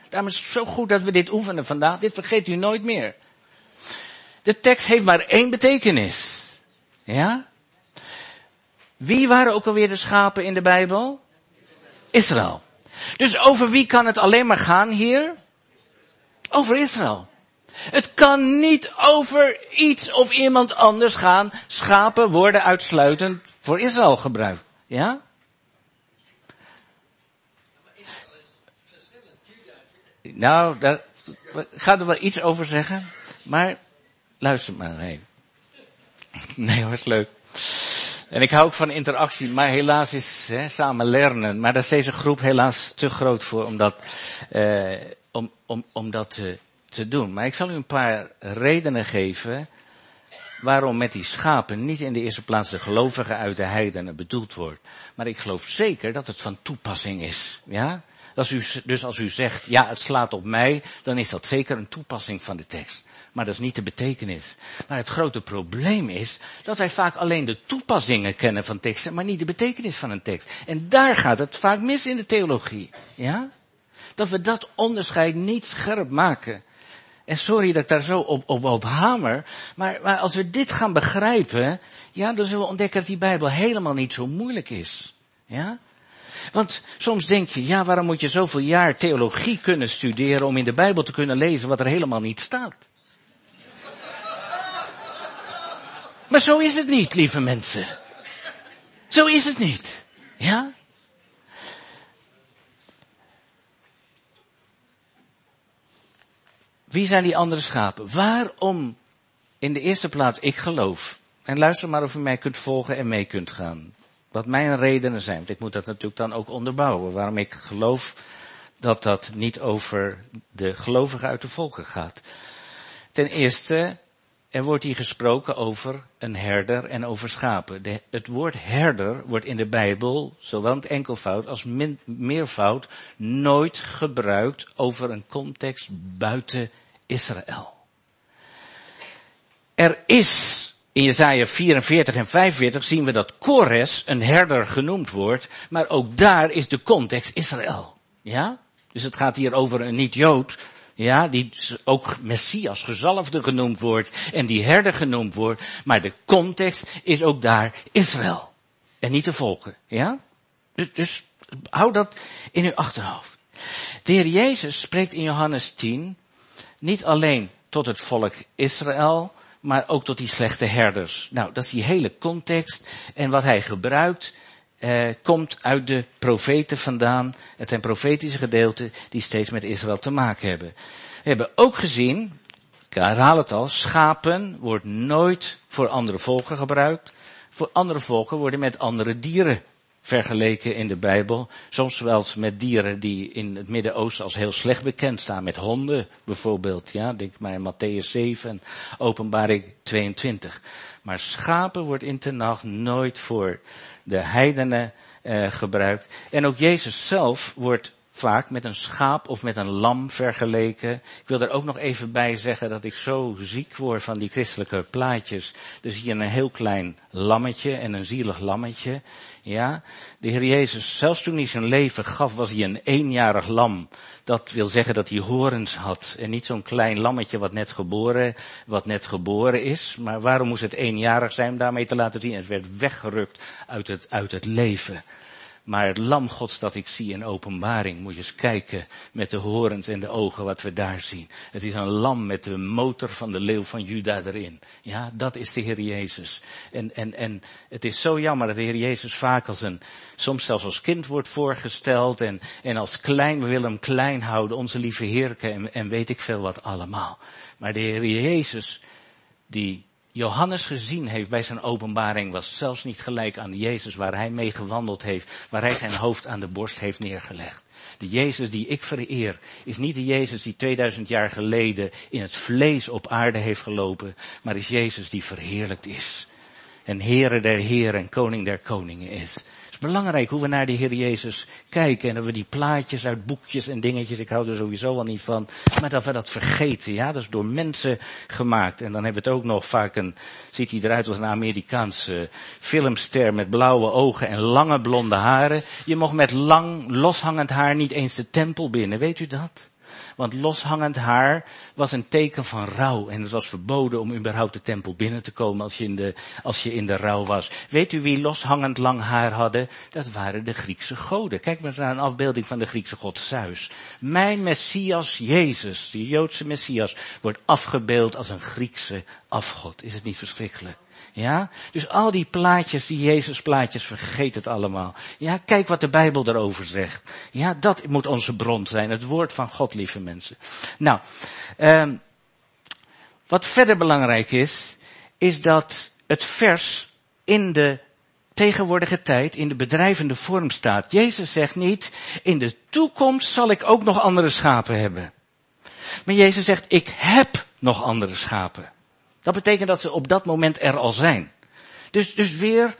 Daarom is het zo goed dat we dit oefenen vandaag. Dit vergeet u nooit meer. De tekst heeft maar één betekenis. Ja? Wie waren ook alweer de schapen in de Bijbel? Israël. Dus over wie kan het alleen maar gaan hier? Over Israël. Het kan niet over iets of iemand anders gaan. Schapen worden uitsluitend voor Israël gebruikt. Ja? Nou, daar ga er wel iets over zeggen. Maar luister maar. Nee, [laughs] is leuk. En ik hou ook van interactie, maar helaas is hè, samen leren. Maar daar is deze groep helaas te groot voor om dat, eh, om, om, om dat te, te doen. Maar ik zal u een paar redenen geven waarom met die schapen niet in de eerste plaats de gelovigen uit de heidenen bedoeld wordt. Maar ik geloof zeker dat het van toepassing is. Ja? Als u, dus als u zegt, ja, het slaat op mij, dan is dat zeker een toepassing van de tekst. Maar dat is niet de betekenis. Maar het grote probleem is dat wij vaak alleen de toepassingen kennen van teksten, maar niet de betekenis van een tekst. En daar gaat het vaak mis in de theologie. Ja? Dat we dat onderscheid niet scherp maken. En sorry dat ik daar zo op, op, op hamer, maar, maar als we dit gaan begrijpen, ja, dan zullen we ontdekken dat die Bijbel helemaal niet zo moeilijk is. Ja? Want soms denk je, ja, waarom moet je zoveel jaar theologie kunnen studeren om in de Bijbel te kunnen lezen wat er helemaal niet staat? Maar zo is het niet, lieve mensen. Zo is het niet. Ja? Wie zijn die andere schapen? Waarom in de eerste plaats ik geloof? En luister maar of u mij kunt volgen en mee kunt gaan. Wat mijn redenen zijn. Want ik moet dat natuurlijk dan ook onderbouwen. Waarom ik geloof dat dat niet over de gelovigen uit de volken gaat. Ten eerste, er wordt hier gesproken over een herder en over schapen. De, het woord herder wordt in de Bijbel, zowel het enkelvoud als meervoud, nooit gebruikt over een context buiten Israël. Er is in Jesaja 44 en 45 zien we dat Kores een herder genoemd wordt, maar ook daar is de context Israël. Ja? Dus het gaat hier over een niet-Jood, ja, die ook Messias, gezalfde genoemd wordt en die herder genoemd wordt, maar de context is ook daar Israël. En niet de volken, ja? Dus, dus hou dat in uw achterhoofd. De Heer Jezus spreekt in Johannes 10 niet alleen tot het volk Israël, maar ook tot die slechte herders. Nou, dat is die hele context. En wat hij gebruikt, eh, komt uit de profeten vandaan. Het zijn profetische gedeelten die steeds met Israël te maken hebben. We hebben ook gezien, ik herhaal het al, schapen wordt nooit voor andere volken gebruikt. Voor andere volken worden met andere dieren vergeleken in de Bijbel. Soms wel met dieren die in het Midden-Oosten als heel slecht bekend staan. Met honden bijvoorbeeld. Ja, denk maar in Matthäus 7 en Openbaring 22. Maar schapen wordt in Tenach nooit voor de heidenen uh, gebruikt. En ook Jezus zelf wordt vaak met een schaap of met een lam vergeleken. Ik wil er ook nog even bij zeggen dat ik zo ziek word van die christelijke plaatjes. Dan zie je een heel klein lammetje en een zielig lammetje. Ja, de Heer Jezus, zelfs toen hij zijn leven gaf, was hij een eenjarig lam. Dat wil zeggen dat hij horens had en niet zo'n klein lammetje wat net geboren, wat net geboren is. Maar waarom moest het eenjarig zijn om daarmee te laten zien? Het werd weggerukt uit het, uit het leven. Maar het lam gods dat ik zie in openbaring, moet je eens kijken met de horens en de ogen wat we daar zien. Het is een lam met de motor van de leeuw van Juda erin. Ja, dat is de Heer Jezus. En, en, en het is zo jammer dat de Heer Jezus vaak als een, soms zelfs als kind wordt voorgesteld en, en als klein, we willen hem klein houden, onze lieve Heer en, en weet ik veel wat allemaal. Maar de Heer Jezus, die Johannes gezien heeft bij zijn openbaring was zelfs niet gelijk aan de Jezus waar hij mee gewandeld heeft, waar hij zijn hoofd aan de borst heeft neergelegd. De Jezus die ik vereer is niet de Jezus die 2000 jaar geleden in het vlees op aarde heeft gelopen, maar is Jezus die verheerlijkt is. En Heere der Heren en Koning der Koningen is belangrijk hoe we naar de Heer Jezus kijken. En dat we die plaatjes uit boekjes en dingetjes, ik hou er sowieso al niet van. Maar dat we dat vergeten, ja. Dat is door mensen gemaakt. En dan hebben we het ook nog vaak een, ziet hij eruit als een Amerikaanse filmster met blauwe ogen en lange blonde haren. Je mocht met lang, loshangend haar niet eens de tempel binnen, weet u dat? Want loshangend haar was een teken van rouw. En het was verboden om überhaupt de tempel binnen te komen als je in de, als je in de rouw was. Weet u wie loshangend lang haar hadden? Dat waren de Griekse goden. Kijk maar eens naar een afbeelding van de Griekse god Zeus. Mijn Messias Jezus, de Joodse Messias, wordt afgebeeld als een Griekse afgod. Is het niet verschrikkelijk? Ja? Dus al die plaatjes, die Jezus plaatjes, vergeet het allemaal. Ja, kijk wat de Bijbel erover zegt. Ja, dat moet onze bron zijn. Het woord van God, lieve mensen. Nou, um, wat verder belangrijk is, is dat het vers in de tegenwoordige tijd in de bedrijvende vorm staat. Jezus zegt niet, in de toekomst zal ik ook nog andere schapen hebben. Maar Jezus zegt, ik heb nog andere schapen. Dat betekent dat ze op dat moment er al zijn. Dus, dus weer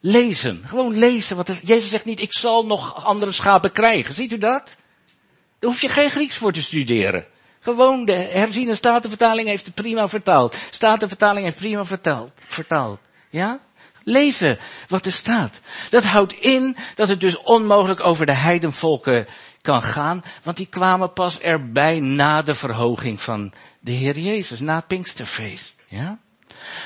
lezen. Gewoon lezen. Want Jezus zegt niet, ik zal nog andere schapen krijgen. Ziet u dat? Daar hoef je geen Grieks voor te studeren. Gewoon de herziene statenvertaling heeft het prima vertaald. Statenvertaling heeft prima vertaald. vertaald. Ja? Lezen wat er staat. Dat houdt in dat het dus onmogelijk over de heidenvolken kan gaan, want die kwamen pas erbij na de verhoging van de Heer Jezus, na het Pinksterfeest. Ja?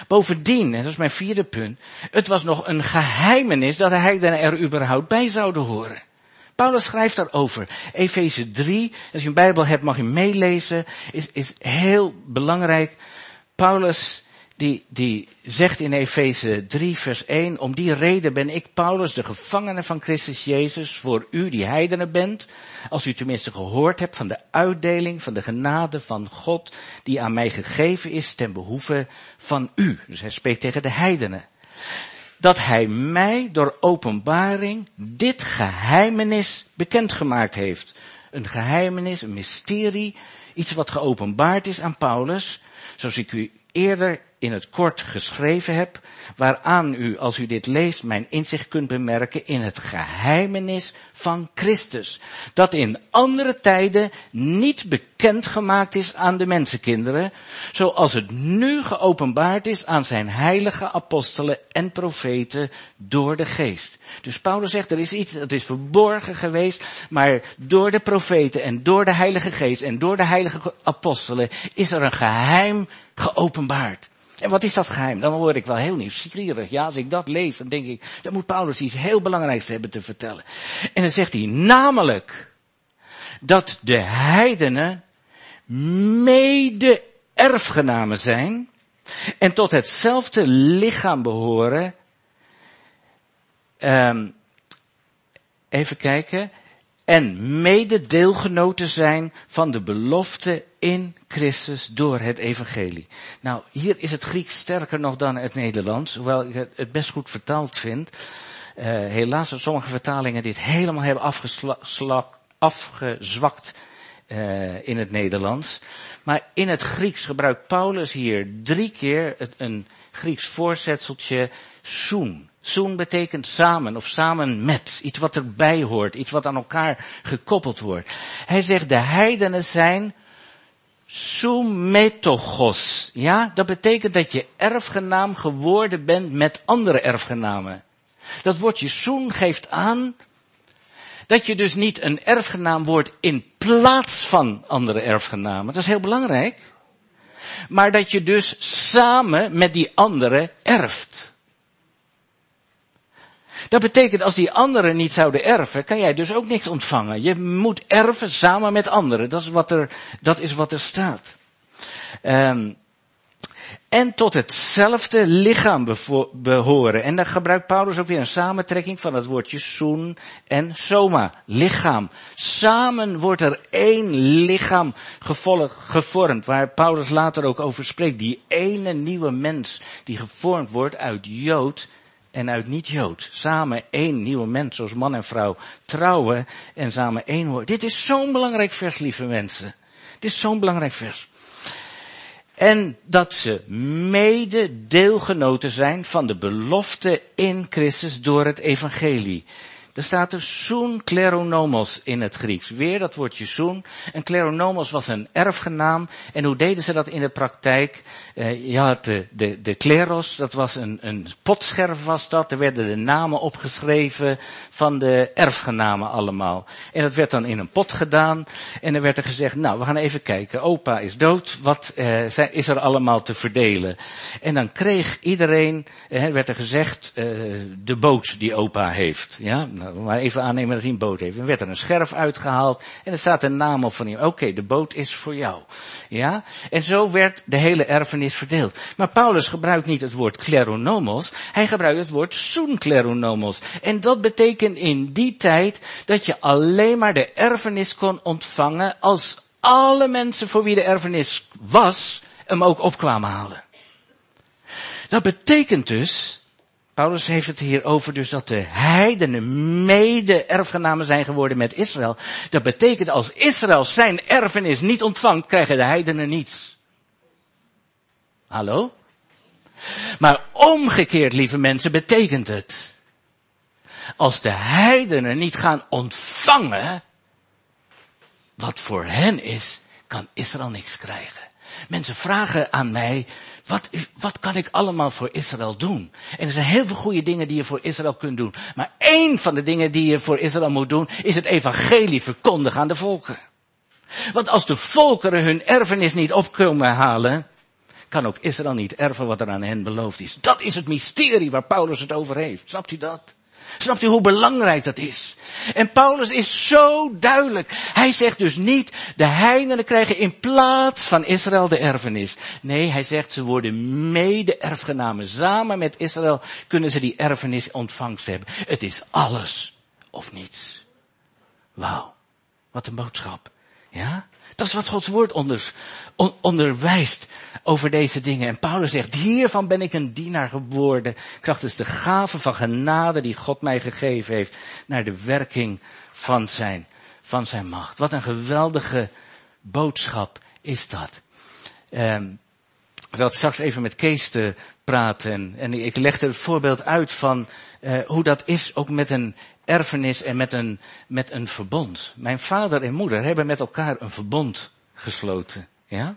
Bovendien, en dat is mijn vierde punt, het was nog een geheimenis dat heidenen er überhaupt bij zouden horen. Paulus schrijft daarover. Efeze 3, als je een Bijbel hebt mag je meelezen, is, is heel belangrijk. Paulus die, die zegt in Efeze 3 vers 1, om die reden ben ik Paulus, de gevangene van Christus Jezus, voor u die heidenen bent, als u tenminste gehoord hebt van de uitdeling van de genade van God, die aan mij gegeven is ten behoeve van u. Dus hij spreekt tegen de heidenen. Dat hij mij door openbaring dit geheimenis bekendgemaakt heeft. Een geheimenis, een mysterie, iets wat geopenbaard is aan Paulus, zoals ik u eerder in het kort geschreven heb, waaraan u, als u dit leest, mijn inzicht kunt bemerken in het geheimenis van Christus. Dat in andere tijden niet bekend gemaakt is aan de mensenkinderen, zoals het nu geopenbaard is aan zijn heilige apostelen en profeten door de geest. Dus Paulus zegt, er is iets dat is verborgen geweest, maar door de profeten en door de heilige geest en door de heilige apostelen is er een geheim geopenbaard. En wat is dat geheim? Dan word ik wel heel nieuwsgierig. Ja, als ik dat lees, dan denk ik, dan moet Paulus iets heel belangrijks hebben te vertellen. En dan zegt hij namelijk dat de heidenen mede erfgenamen zijn en tot hetzelfde lichaam behoren. Um, even kijken en mede deelgenoten zijn van de belofte in Christus door het evangelie. Nou, hier is het Grieks sterker nog dan het Nederlands, hoewel ik het best goed vertaald vind. helaas dat sommige vertalingen dit helemaal hebben afgezwakt uh, in het Nederlands. Maar in het Grieks gebruikt Paulus hier drie keer het, een Grieks voorzetseltje soen. Soen betekent samen of samen met. Iets wat erbij hoort. Iets wat aan elkaar gekoppeld wordt. Hij zegt de heidenen zijn Sumetogos. Ja, dat betekent dat je erfgenaam geworden bent met andere erfgenamen. Dat woordje soen geeft aan dat je dus niet een erfgenaam wordt in plaats van andere erfgenamen. Dat is heel belangrijk. Maar dat je dus samen met die andere erft. Dat betekent als die anderen niet zouden erven, kan jij dus ook niks ontvangen. Je moet erven samen met anderen. Dat is wat er, dat is wat er staat. Um, en tot hetzelfde lichaam behoren. En dan gebruikt Paulus ook weer een samentrekking van het woordje soen en soma, lichaam. Samen wordt er één lichaam gevormd, waar Paulus later ook over spreekt. Die ene nieuwe mens die gevormd wordt uit Jood en uit niet-Jood. Samen één nieuwe mens, zoals man en vrouw trouwen en samen één worden. Dit is zo'n belangrijk vers, lieve mensen. Dit is zo'n belangrijk vers. En dat ze mede deelgenoten zijn van de belofte in Christus door het evangelie. Er staat er soon kleronomos in het Grieks. Weer dat woordje soon. En kleronomos was een erfgenaam. En hoe deden ze dat in de praktijk? Uh, je had de, de, de kleros, dat was een, een potscherf was dat. Er werden de namen opgeschreven van de erfgenamen allemaal. En dat werd dan in een pot gedaan. En er werd er gezegd, nou we gaan even kijken. Opa is dood, wat zijn, is er allemaal te verdelen? En dan kreeg iedereen, uh, werd er gezegd, de boot die opa heeft. Ja, maar even aannemen dat hij een boot heeft. Dan werd er een scherf uitgehaald en er staat een naam op van hem. Oké, de boot is voor jou. Ja? En zo werd de hele erfenis verdeeld. Maar Paulus gebruikt niet het woord kleronomos, hij gebruikt het woord soenkleronomos. En dat betekent in die tijd dat je alleen maar de erfenis kon ontvangen als alle mensen voor wie de erfenis was, hem ook opkwamen halen. Dat betekent dus Paulus heeft het hier over dus dat de heidenen mede-erfgenamen zijn geworden met Israël. Dat betekent als Israël zijn erfenis niet ontvangt, krijgen de heidenen niets. Hallo? Maar omgekeerd, lieve mensen, betekent het. Als de heidenen niet gaan ontvangen, wat voor hen is, kan Israël niks krijgen. Mensen vragen aan mij, wat, wat kan ik allemaal voor Israël doen? En er zijn heel veel goede dingen die je voor Israël kunt doen. Maar één van de dingen die je voor Israël moet doen, is het evangelie verkondigen aan de volken. Want als de volkeren hun erfenis niet opkomen halen, kan ook Israël niet erven wat er aan hen beloofd is. Dat is het mysterie waar Paulus het over heeft. Snapt u dat? Snapt u hoe belangrijk dat is? En Paulus is zo duidelijk. Hij zegt dus niet, de heidenen krijgen in plaats van Israël de erfenis. Nee, hij zegt, ze worden mede-erfgenamen. Samen met Israël kunnen ze die erfenis ontvangst hebben. Het is alles of niets. Wauw. Wat een boodschap. Ja? Dat is wat Gods woord onder, onderwijst over deze dingen. En Paulus zegt, hiervan ben ik een dienaar geworden, krachtens de gave van genade die God mij gegeven heeft, naar de werking van zijn, van zijn macht. Wat een geweldige boodschap is dat. Um, ik zat straks even met Kees te praten en ik legde het voorbeeld uit van uh, hoe dat is ook met een erfenis en met een, met een verbond. Mijn vader en moeder hebben met elkaar een verbond gesloten. Ja?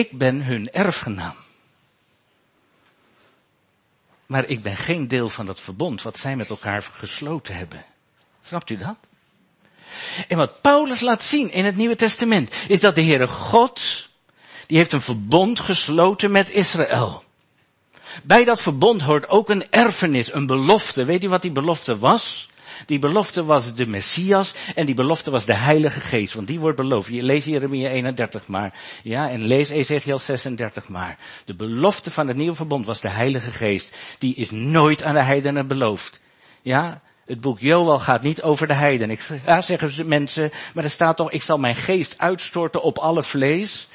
Ik ben hun erfgenaam. Maar ik ben geen deel van dat verbond wat zij met elkaar gesloten hebben. Snapt u dat? En wat Paulus laat zien in het Nieuwe Testament is dat de Heere God, die heeft een verbond gesloten met Israël. Bij dat verbond hoort ook een erfenis, een belofte. Weet u wat die belofte was? Die belofte was de Messias en die belofte was de Heilige Geest, want die wordt beloofd. Je lees Jeremia 31 maar, ja, en lees Ezekiel 36 maar. De belofte van het nieuwe verbond was de Heilige Geest. Die is nooit aan de heidenen beloofd. Ja, het boek Joel gaat niet over de heiden. Ik, ja, zeggen mensen, maar er staat toch, ik zal mijn geest uitstorten op alle vlees.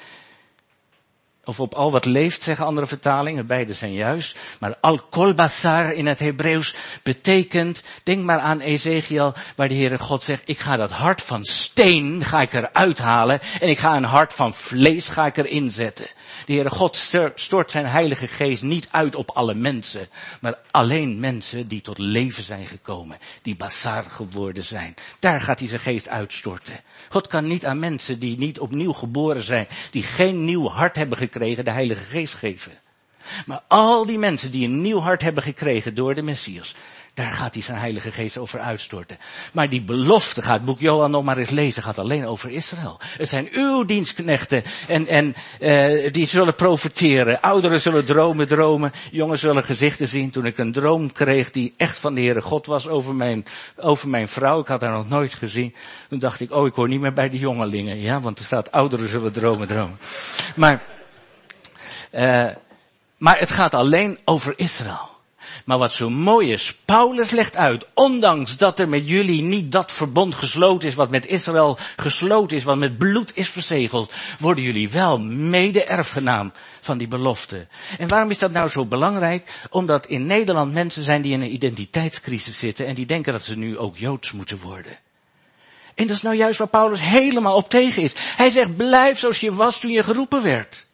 Of op al wat leeft, zeggen andere vertalingen. Beide zijn juist. Maar al kolbasar in het Hebreeuws betekent, denk maar aan Ezekiel, waar de Heere God zegt, ik ga dat hart van steen, ga ik eruit halen. En ik ga een hart van vlees, ga ik erin zetten. De Heere God stort zijn heilige geest niet uit op alle mensen. Maar alleen mensen die tot leven zijn gekomen. Die basar geworden zijn. Daar gaat hij zijn geest uitstorten. God kan niet aan mensen die niet opnieuw geboren zijn. Die geen nieuw hart hebben gekregen, de Heilige Geest geven. Maar al die mensen die een nieuw hart hebben gekregen door de Messias, daar gaat hij zijn Heilige Geest over uitstorten. Maar die belofte gaat, boek Johan nog maar eens lezen, gaat alleen over Israël. Het zijn uw dienstknechten en, en uh, die zullen profiteren. Ouderen zullen dromen, dromen. Jongens zullen gezichten zien. Toen ik een droom kreeg die echt van de Heere God was over mijn, over mijn vrouw. Ik had haar nog nooit gezien. Toen dacht ik, oh ik hoor niet meer bij de jongelingen. Ja, want er staat ouderen zullen dromen, dromen. Maar uh, maar het gaat alleen over Israël. Maar wat zo mooi is, Paulus legt uit, ondanks dat er met jullie niet dat verbond gesloten is, wat met Israël gesloten is, wat met bloed is verzegeld, worden jullie wel mede-erfgenaam van die belofte. En waarom is dat nou zo belangrijk? Omdat in Nederland mensen zijn die in een identiteitscrisis zitten en die denken dat ze nu ook Joods moeten worden. En dat is nou juist waar Paulus helemaal op tegen is. Hij zegt, blijf zoals je was toen je geroepen werd.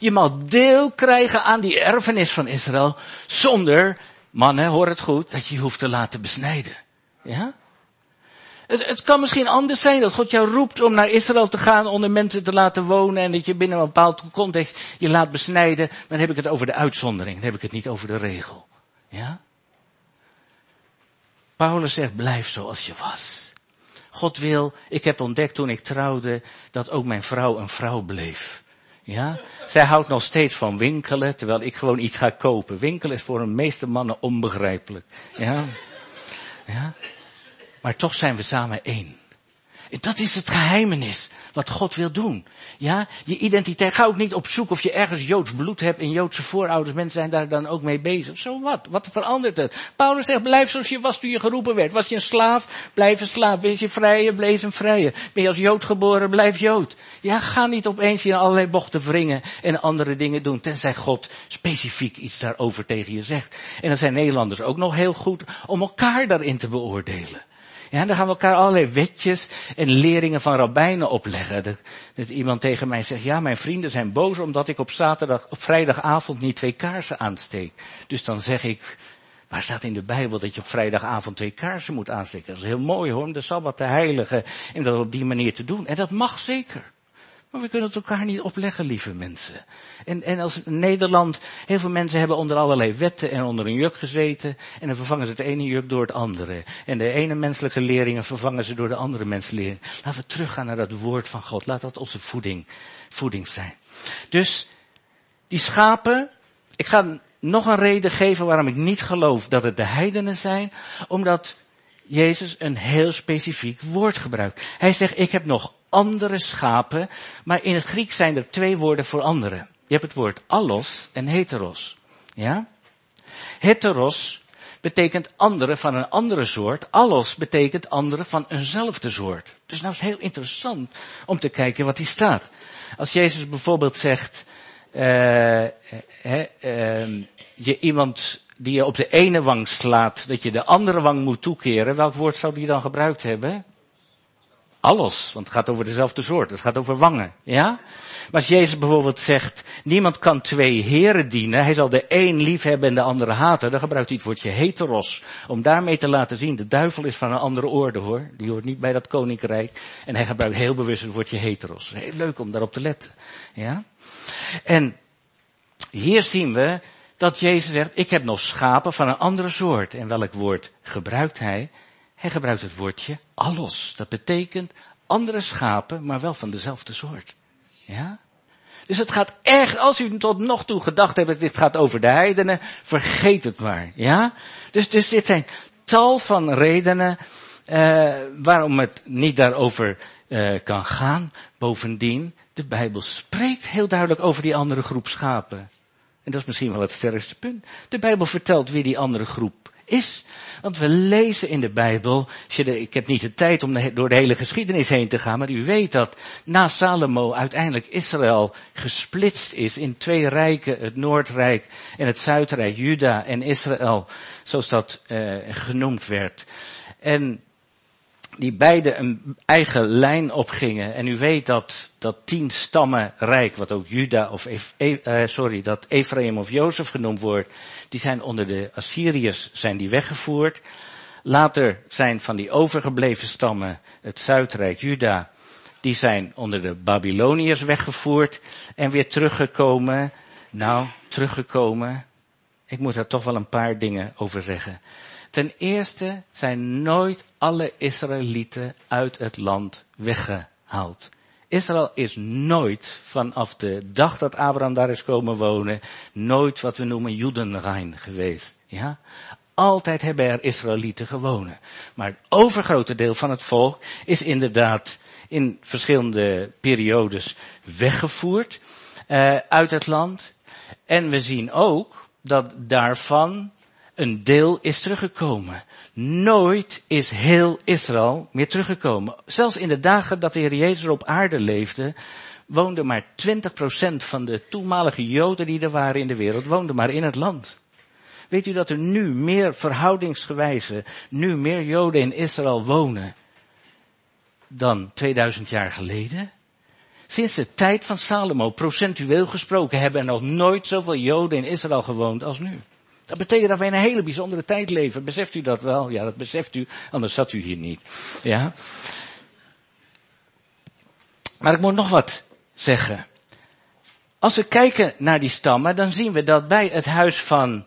Je mag deel krijgen aan die erfenis van Israël zonder, mannen, hoor het goed, dat je je hoeft te laten besnijden. Ja? Het, kan misschien anders zijn dat God jou roept om naar Israël te gaan, onder mensen te laten wonen en dat je binnen een bepaald context je laat besnijden. Maar dan heb ik het over de uitzondering, dan heb ik het niet over de regel. Ja? Paulus zegt, blijf zoals je was. God wil, ik heb ontdekt toen ik trouwde, dat ook mijn vrouw een vrouw bleef. Ja? Zij houdt nog steeds van winkelen, terwijl ik gewoon iets ga kopen. Winkelen is voor de meeste mannen onbegrijpelijk. Ja? Ja? Maar toch zijn we samen één. En dat is het geheimenis wat God wil doen. Ja, je identiteit. Ga ook niet op zoek of je ergens Joods bloed hebt en Joodse voorouders. Mensen zijn daar dan ook mee bezig. Zo wat? Wat verandert het? Paulus zegt, blijf zoals je was toen je geroepen werd. Was je een slaaf? Blijf een slaaf. Wees je vrije? Blijf een vrije. Ben je als Jood geboren? Blijf Jood. Ja, ga niet opeens in allerlei bochten wringen en andere dingen doen. Tenzij God specifiek iets daarover tegen je zegt. En dan zijn Nederlanders ook nog heel goed om elkaar daarin te beoordelen. Ja, dan gaan we elkaar allerlei wetjes en leringen van rabbijnen opleggen. Dat, dat, iemand tegen mij zegt, ja, mijn vrienden zijn boos omdat ik op zaterdag, op vrijdagavond niet twee kaarsen aansteek. Dus dan zeg ik, waar staat in de Bijbel dat je op vrijdagavond twee kaarsen moet aansteken? Dat is heel mooi hoor, om de Sabbat te heiligen en dat op die manier te doen. En dat mag zeker. Maar we kunnen het elkaar niet opleggen, lieve mensen. En, en als Nederland, heel veel mensen hebben onder allerlei wetten en onder een juk gezeten. En dan vervangen ze het ene juk door het andere. En de ene menselijke leringen vervangen ze door de andere menselijke leringen. Laten we teruggaan naar dat woord van God. Laat dat onze voeding, voeding zijn. Dus, die schapen, ik ga nog een reden geven waarom ik niet geloof dat het de heidenen zijn. Omdat Jezus een heel specifiek woord gebruikt. Hij zegt, ik heb nog andere schapen, maar in het Grieks zijn er twee woorden voor anderen. Je hebt het woord allos en heteros. Ja? Heteros betekent andere van een andere soort. Allos betekent andere van eenzelfde soort. Dus nou is het heel interessant om te kijken wat hier staat. Als Jezus bijvoorbeeld zegt, uh, he, uh, je iemand die je op de ene wang slaat, dat je de andere wang moet toekeren, welk woord zou die dan gebruikt hebben? Alles, want het gaat over dezelfde soort. Het gaat over wangen, ja? Maar als Jezus bijvoorbeeld zegt, niemand kan twee heren dienen, hij zal de een lief hebben en de andere haten, dan gebruikt hij het woordje heteros. Om daarmee te laten zien, de duivel is van een andere orde hoor. Die hoort niet bij dat koninkrijk. En hij gebruikt heel bewust het woordje heteros. Heel leuk om daarop te letten, ja? En hier zien we dat Jezus zegt, ik heb nog schapen van een andere soort. En welk woord gebruikt hij? Hij gebruikt het woordje allos. Dat betekent andere schapen, maar wel van dezelfde soort. Ja? Dus het gaat echt, als u tot nog toe gedacht hebt, dit gaat over de heidenen, vergeet het maar. Ja? Dus, dus dit zijn tal van redenen, uh, waarom het niet daarover uh, kan gaan. Bovendien, de Bijbel spreekt heel duidelijk over die andere groep schapen. En dat is misschien wel het sterkste punt. De Bijbel vertelt wie die andere groep is. Want we lezen in de Bijbel, ik heb niet de tijd om door de hele geschiedenis heen te gaan, maar u weet dat na Salomo uiteindelijk Israël gesplitst is in twee rijken, het Noordrijk en het Zuidrijk, Juda en Israël, zoals dat uh, genoemd werd. En die beide een eigen lijn opgingen. En u weet dat dat tien stammen rijk, wat ook Juda of e, uh, sorry, dat Ephraim of Jozef genoemd wordt, die zijn onder de Assyriërs zijn die weggevoerd. Later zijn van die overgebleven stammen, het Zuidrijk Juda, die zijn onder de Babyloniërs weggevoerd en weer teruggekomen. Nou, teruggekomen. Ik moet daar toch wel een paar dingen over zeggen. Ten eerste zijn nooit alle Israëlieten uit het land weggehaald. Israël is nooit vanaf de dag dat Abraham daar is komen wonen, nooit wat we noemen Judenrein geweest. Ja? Altijd hebben er Israëlieten gewonnen. Maar het overgrote deel van het volk is inderdaad in verschillende periodes weggevoerd uh, uit het land. En we zien ook dat daarvan een deel is teruggekomen. Nooit is heel Israël meer teruggekomen. Zelfs in de dagen dat de Heer Jezus op aarde leefde, woonde maar 20% van de toenmalige Joden die er waren in de wereld, woonde maar in het land. Weet u dat er nu meer verhoudingsgewijze, nu meer Joden in Israël wonen dan 2000 jaar geleden? Sinds de tijd van Salomo, procentueel gesproken, hebben er nog nooit zoveel Joden in Israël gewoond als nu. Dat betekent dat wij in een hele bijzondere tijd leven. Beseft u dat wel? Ja, dat beseft u, anders zat u hier niet. Ja. Maar ik moet nog wat zeggen. Als we kijken naar die stammen, dan zien we dat bij het huis van,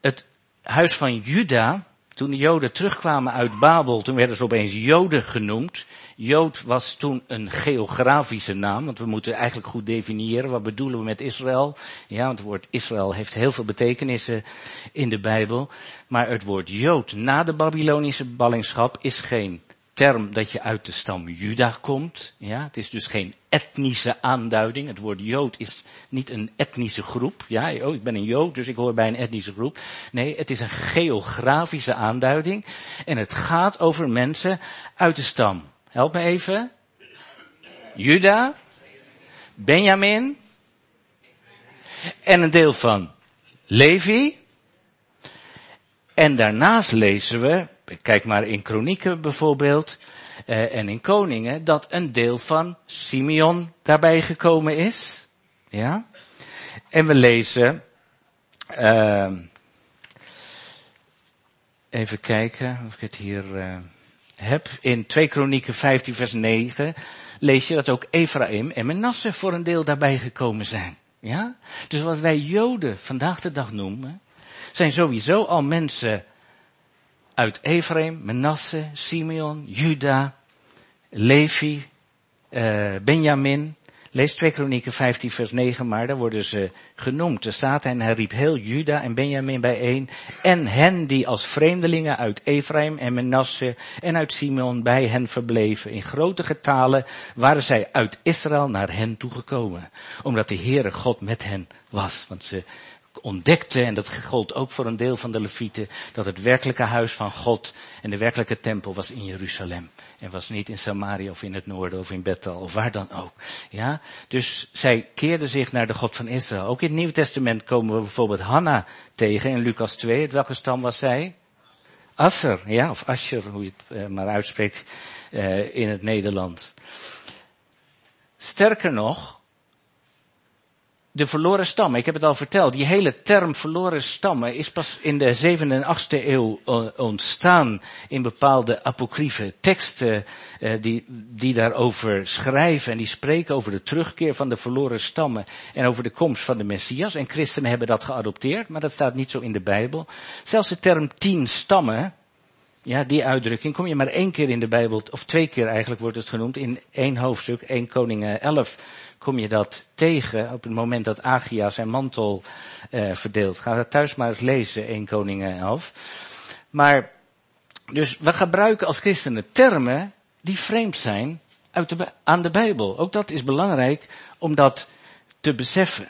het huis van Juda, toen de Joden terugkwamen uit Babel, toen werden ze opeens Joden genoemd. Jood was toen een geografische naam, want we moeten eigenlijk goed definiëren wat bedoelen we met Israël. Ja, want het woord Israël heeft heel veel betekenissen in de Bijbel. Maar het woord Jood na de Babylonische ballingschap is geen term dat je uit de stam Juda komt. Ja, het is dus geen etnische aanduiding. Het woord Jood is niet een etnische groep. Ja, oh, ik ben een Jood, dus ik hoor bij een etnische groep. Nee, het is een geografische aanduiding. En het gaat over mensen uit de stam. Help me even. Juda, Benjamin en een deel van Levi. En daarnaast lezen we Kijk maar in Kronieken bijvoorbeeld uh, en in Koningen dat een deel van Simeon daarbij gekomen is. Ja. En we lezen uh, even kijken of ik het hier uh, heb. In 2 Kronieken 15 vers 9 lees je dat ook Ephraim en Manasse voor een deel daarbij gekomen zijn. Ja? Dus wat wij Joden vandaag de dag noemen, zijn sowieso al mensen uit Ephraim, Manasse, Simeon, Juda, Levi, uh, Benjamin. Lees 2 Kronieken 15 vers 9 maar, daar worden ze genoemd. Er staat en hij riep heel Juda en Benjamin bijeen en hen die als vreemdelingen uit Ephraim en Manasse en uit Simeon bij hen verbleven. In grote getalen waren zij uit Israël naar hen toegekomen. Omdat de Heere God met hen was. Want ze ontdekte, en dat gold ook voor een deel van de Levieten, dat het werkelijke huis van God en de werkelijke tempel was in Jeruzalem. En was niet in Samaria of in het noorden of in Bethel of waar dan ook. Ja? Dus zij keerden zich naar de God van Israël. Ook in het Nieuwe Testament komen we bijvoorbeeld Hanna tegen in Lucas 2. welke stam was zij? Asser, ja, of Asher, hoe je het uh, maar uitspreekt uh, in het Nederlands. Sterker nog, de verloren stammen. Ik heb het al verteld. Die hele term verloren stammen is pas in de 7e en 8e eeuw eh, ontstaan in bepaalde apocryfe teksten uh, die, die daarover schrijven en die spreken over de terugkeer van de verloren stammen en over de komst van de Messias. En christenen hebben dat geadopteerd, maar dat staat niet zo in de Bijbel. Zelfs de term tien stammen, ja, die uitdrukking kom je maar één keer in de Bijbel, of twee keer eigenlijk wordt het genoemd, in één hoofdstuk, één Koningen 11 kom je dat tegen op het moment dat Agia zijn mantel uh, verdeelt. Ga dat thuis maar eens lezen, 1 Koningen 11. Maar, dus we gebruiken als christenen termen die vreemd zijn uit de, aan de Bijbel. Ook dat is belangrijk om dat te beseffen.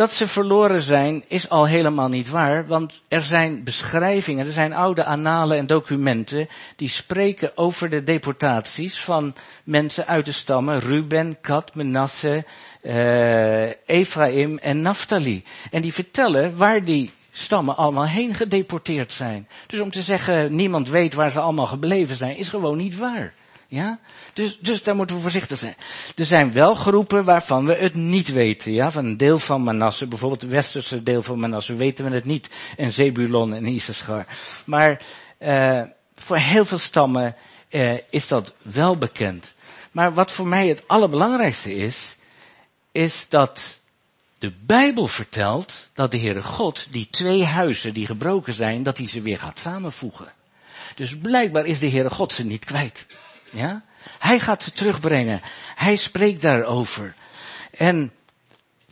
Dat ze verloren zijn is al helemaal niet waar, want er zijn beschrijvingen, er zijn oude annalen en documenten die spreken over de deportaties van mensen uit de stammen Ruben, Gad, Menasse, uh, Ephraim en Naphtali. En die vertellen waar die stammen allemaal heen gedeporteerd zijn. Dus om te zeggen, niemand weet waar ze allemaal gebleven zijn, is gewoon niet waar. Ja? Dus, dus daar moeten we voorzichtig zijn. Er zijn wel groepen waarvan we het niet weten. Ja? Van een deel van Manasse, bijvoorbeeld het westerse deel van Manasse, weten we het niet. En Zebulon en Issachar. Maar uh, voor heel veel stammen uh, is dat wel bekend. Maar wat voor mij het allerbelangrijkste is, is dat de Bijbel vertelt dat de Heere God die twee huizen die gebroken zijn, dat hij ze weer gaat samenvoegen. Dus blijkbaar is de Heere God ze niet kwijt. Ja? Hij gaat ze terugbrengen. Hij spreekt daarover. En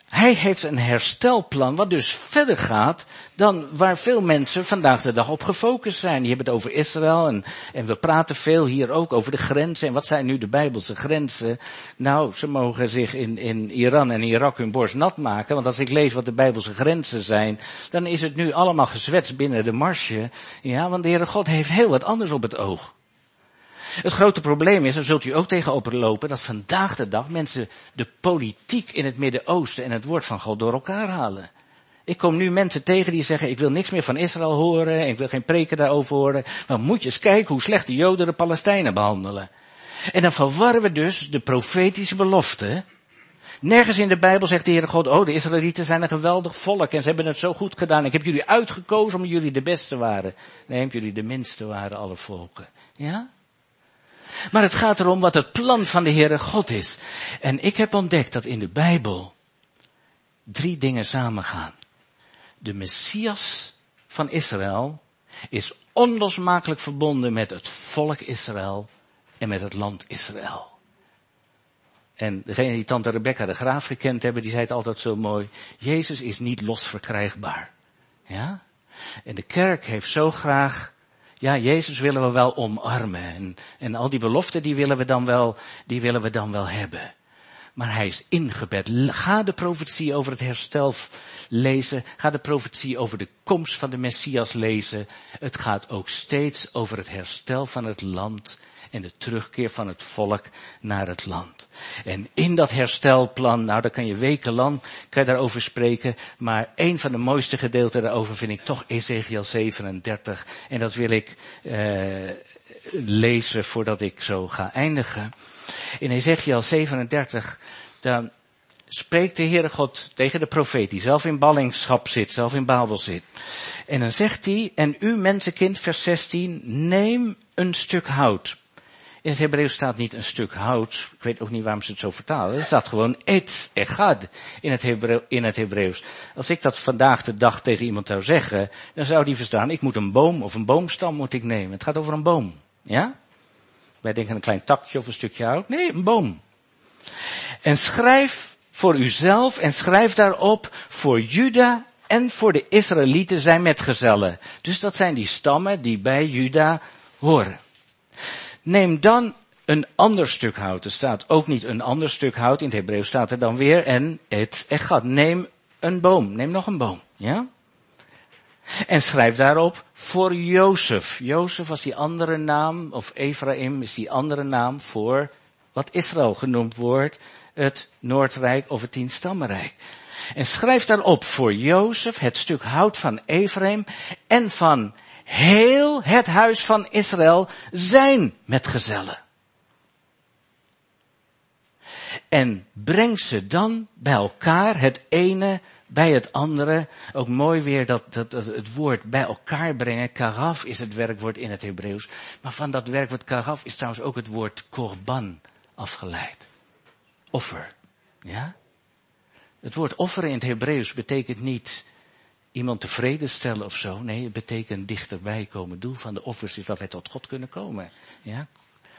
hij heeft een herstelplan wat dus verder gaat dan waar veel mensen vandaag de dag op gefocust zijn. Die hebben het over Israël en, en we praten veel hier ook over de grenzen. En wat zijn nu de Bijbelse grenzen? Nou, ze mogen zich in, in Iran en Irak hun borst nat maken. Want als ik lees wat de Bijbelse grenzen zijn, dan is het nu allemaal gezwetst binnen de marsje. Ja, want de Heere God heeft heel wat anders op het oog. Het grote probleem is, daar zult u ook tegenover lopen, dat vandaag de dag mensen de politiek in het Midden-Oosten en het woord van God door elkaar halen. Ik kom nu mensen tegen die zeggen, ik wil niks meer van Israël horen, ik wil geen preken daarover horen. Maar moet je eens kijken hoe slecht de Joden de Palestijnen behandelen. En dan verwarren we dus de profetische belofte. Nergens in de Bijbel zegt de Heere God, oh de Israëlieten zijn een geweldig volk en ze hebben het zo goed gedaan. Ik heb jullie uitgekozen omdat jullie de beste waren. Nee, jullie de minste waren alle volken. Ja? Maar het gaat erom wat het plan van de Heere God is. En ik heb ontdekt dat in de Bijbel drie dingen samengaan. De Messias van Israël is onlosmakelijk verbonden met het volk Israël en met het land Israël. En degene die tante Rebecca de Graaf gekend hebben, die zei het altijd zo mooi. Jezus is niet los verkrijgbaar. Ja? En de kerk heeft zo graag ja, Jezus willen we wel omarmen. En, en al die beloften die willen we dan wel, die willen we dan wel hebben. Maar hij is ingebed. Ga de profetie over het herstel lezen. Ga de profetie over de komst van de Messias lezen. Het gaat ook steeds over het herstel van het land en de terugkeer van het volk naar het land. En in dat herstelplan, nou daar kan je wekenlang kan je daarover spreken, maar een van de mooiste gedeelten daarover vind ik toch Ezekiel 37 en dat wil ik uh, lezen voordat ik zo ga eindigen. In Ezekiel 37 dan spreekt de Heere God tegen de profeet die zelf in ballingschap zit, zelf in Babel zit. En dan zegt hij, en u mensenkind, vers 16, neem een stuk hout. In het Hebreeuws staat niet een stuk hout. Ik weet ook niet waarom ze het zo vertalen. Er staat gewoon et echad in het, in het Hebreeuws. Als ik dat vandaag de dag tegen iemand zou zeggen, dan zou die verstaan, ik moet een boom of een boomstam moet ik nemen. Het gaat over een boom. Ja? Wij denken een klein takje of een stukje hout. Nee, een boom. En schrijf voor uzelf en schrijf daarop voor Juda en voor de Israëlieten zijn metgezellen. Dus dat zijn die stammen die bij Juda horen. Neem dan een ander stuk hout. Er staat ook niet een ander stuk hout. In het Hebreeuws staat er dan weer en het echat. Neem een boom. Neem nog een boom. Ja? En schrijf daarop voor Jozef. Jozef was die andere naam, of Ephraim is die andere naam voor wat Israël genoemd wordt, het Noordrijk of het Tienstammenrijk. En schrijf daarop voor Jozef het stuk hout van Ephraim en van heel het huis van Israël zijn metgezellen. En breng ze dan bij elkaar, het ene bij het andere. Ook mooi weer dat, dat, het woord bij elkaar brengen. Karaf is het werkwoord in het Hebreeuws. Maar van dat werkwoord karaf is trouwens ook het woord korban afgeleid. Offer. Ja? Het woord offer in het Hebreeuws betekent niet iemand tevreden stellen of zo. Nee, het betekent dichterbij komen. Doel van de offers is dat wij tot God kunnen komen. Ja?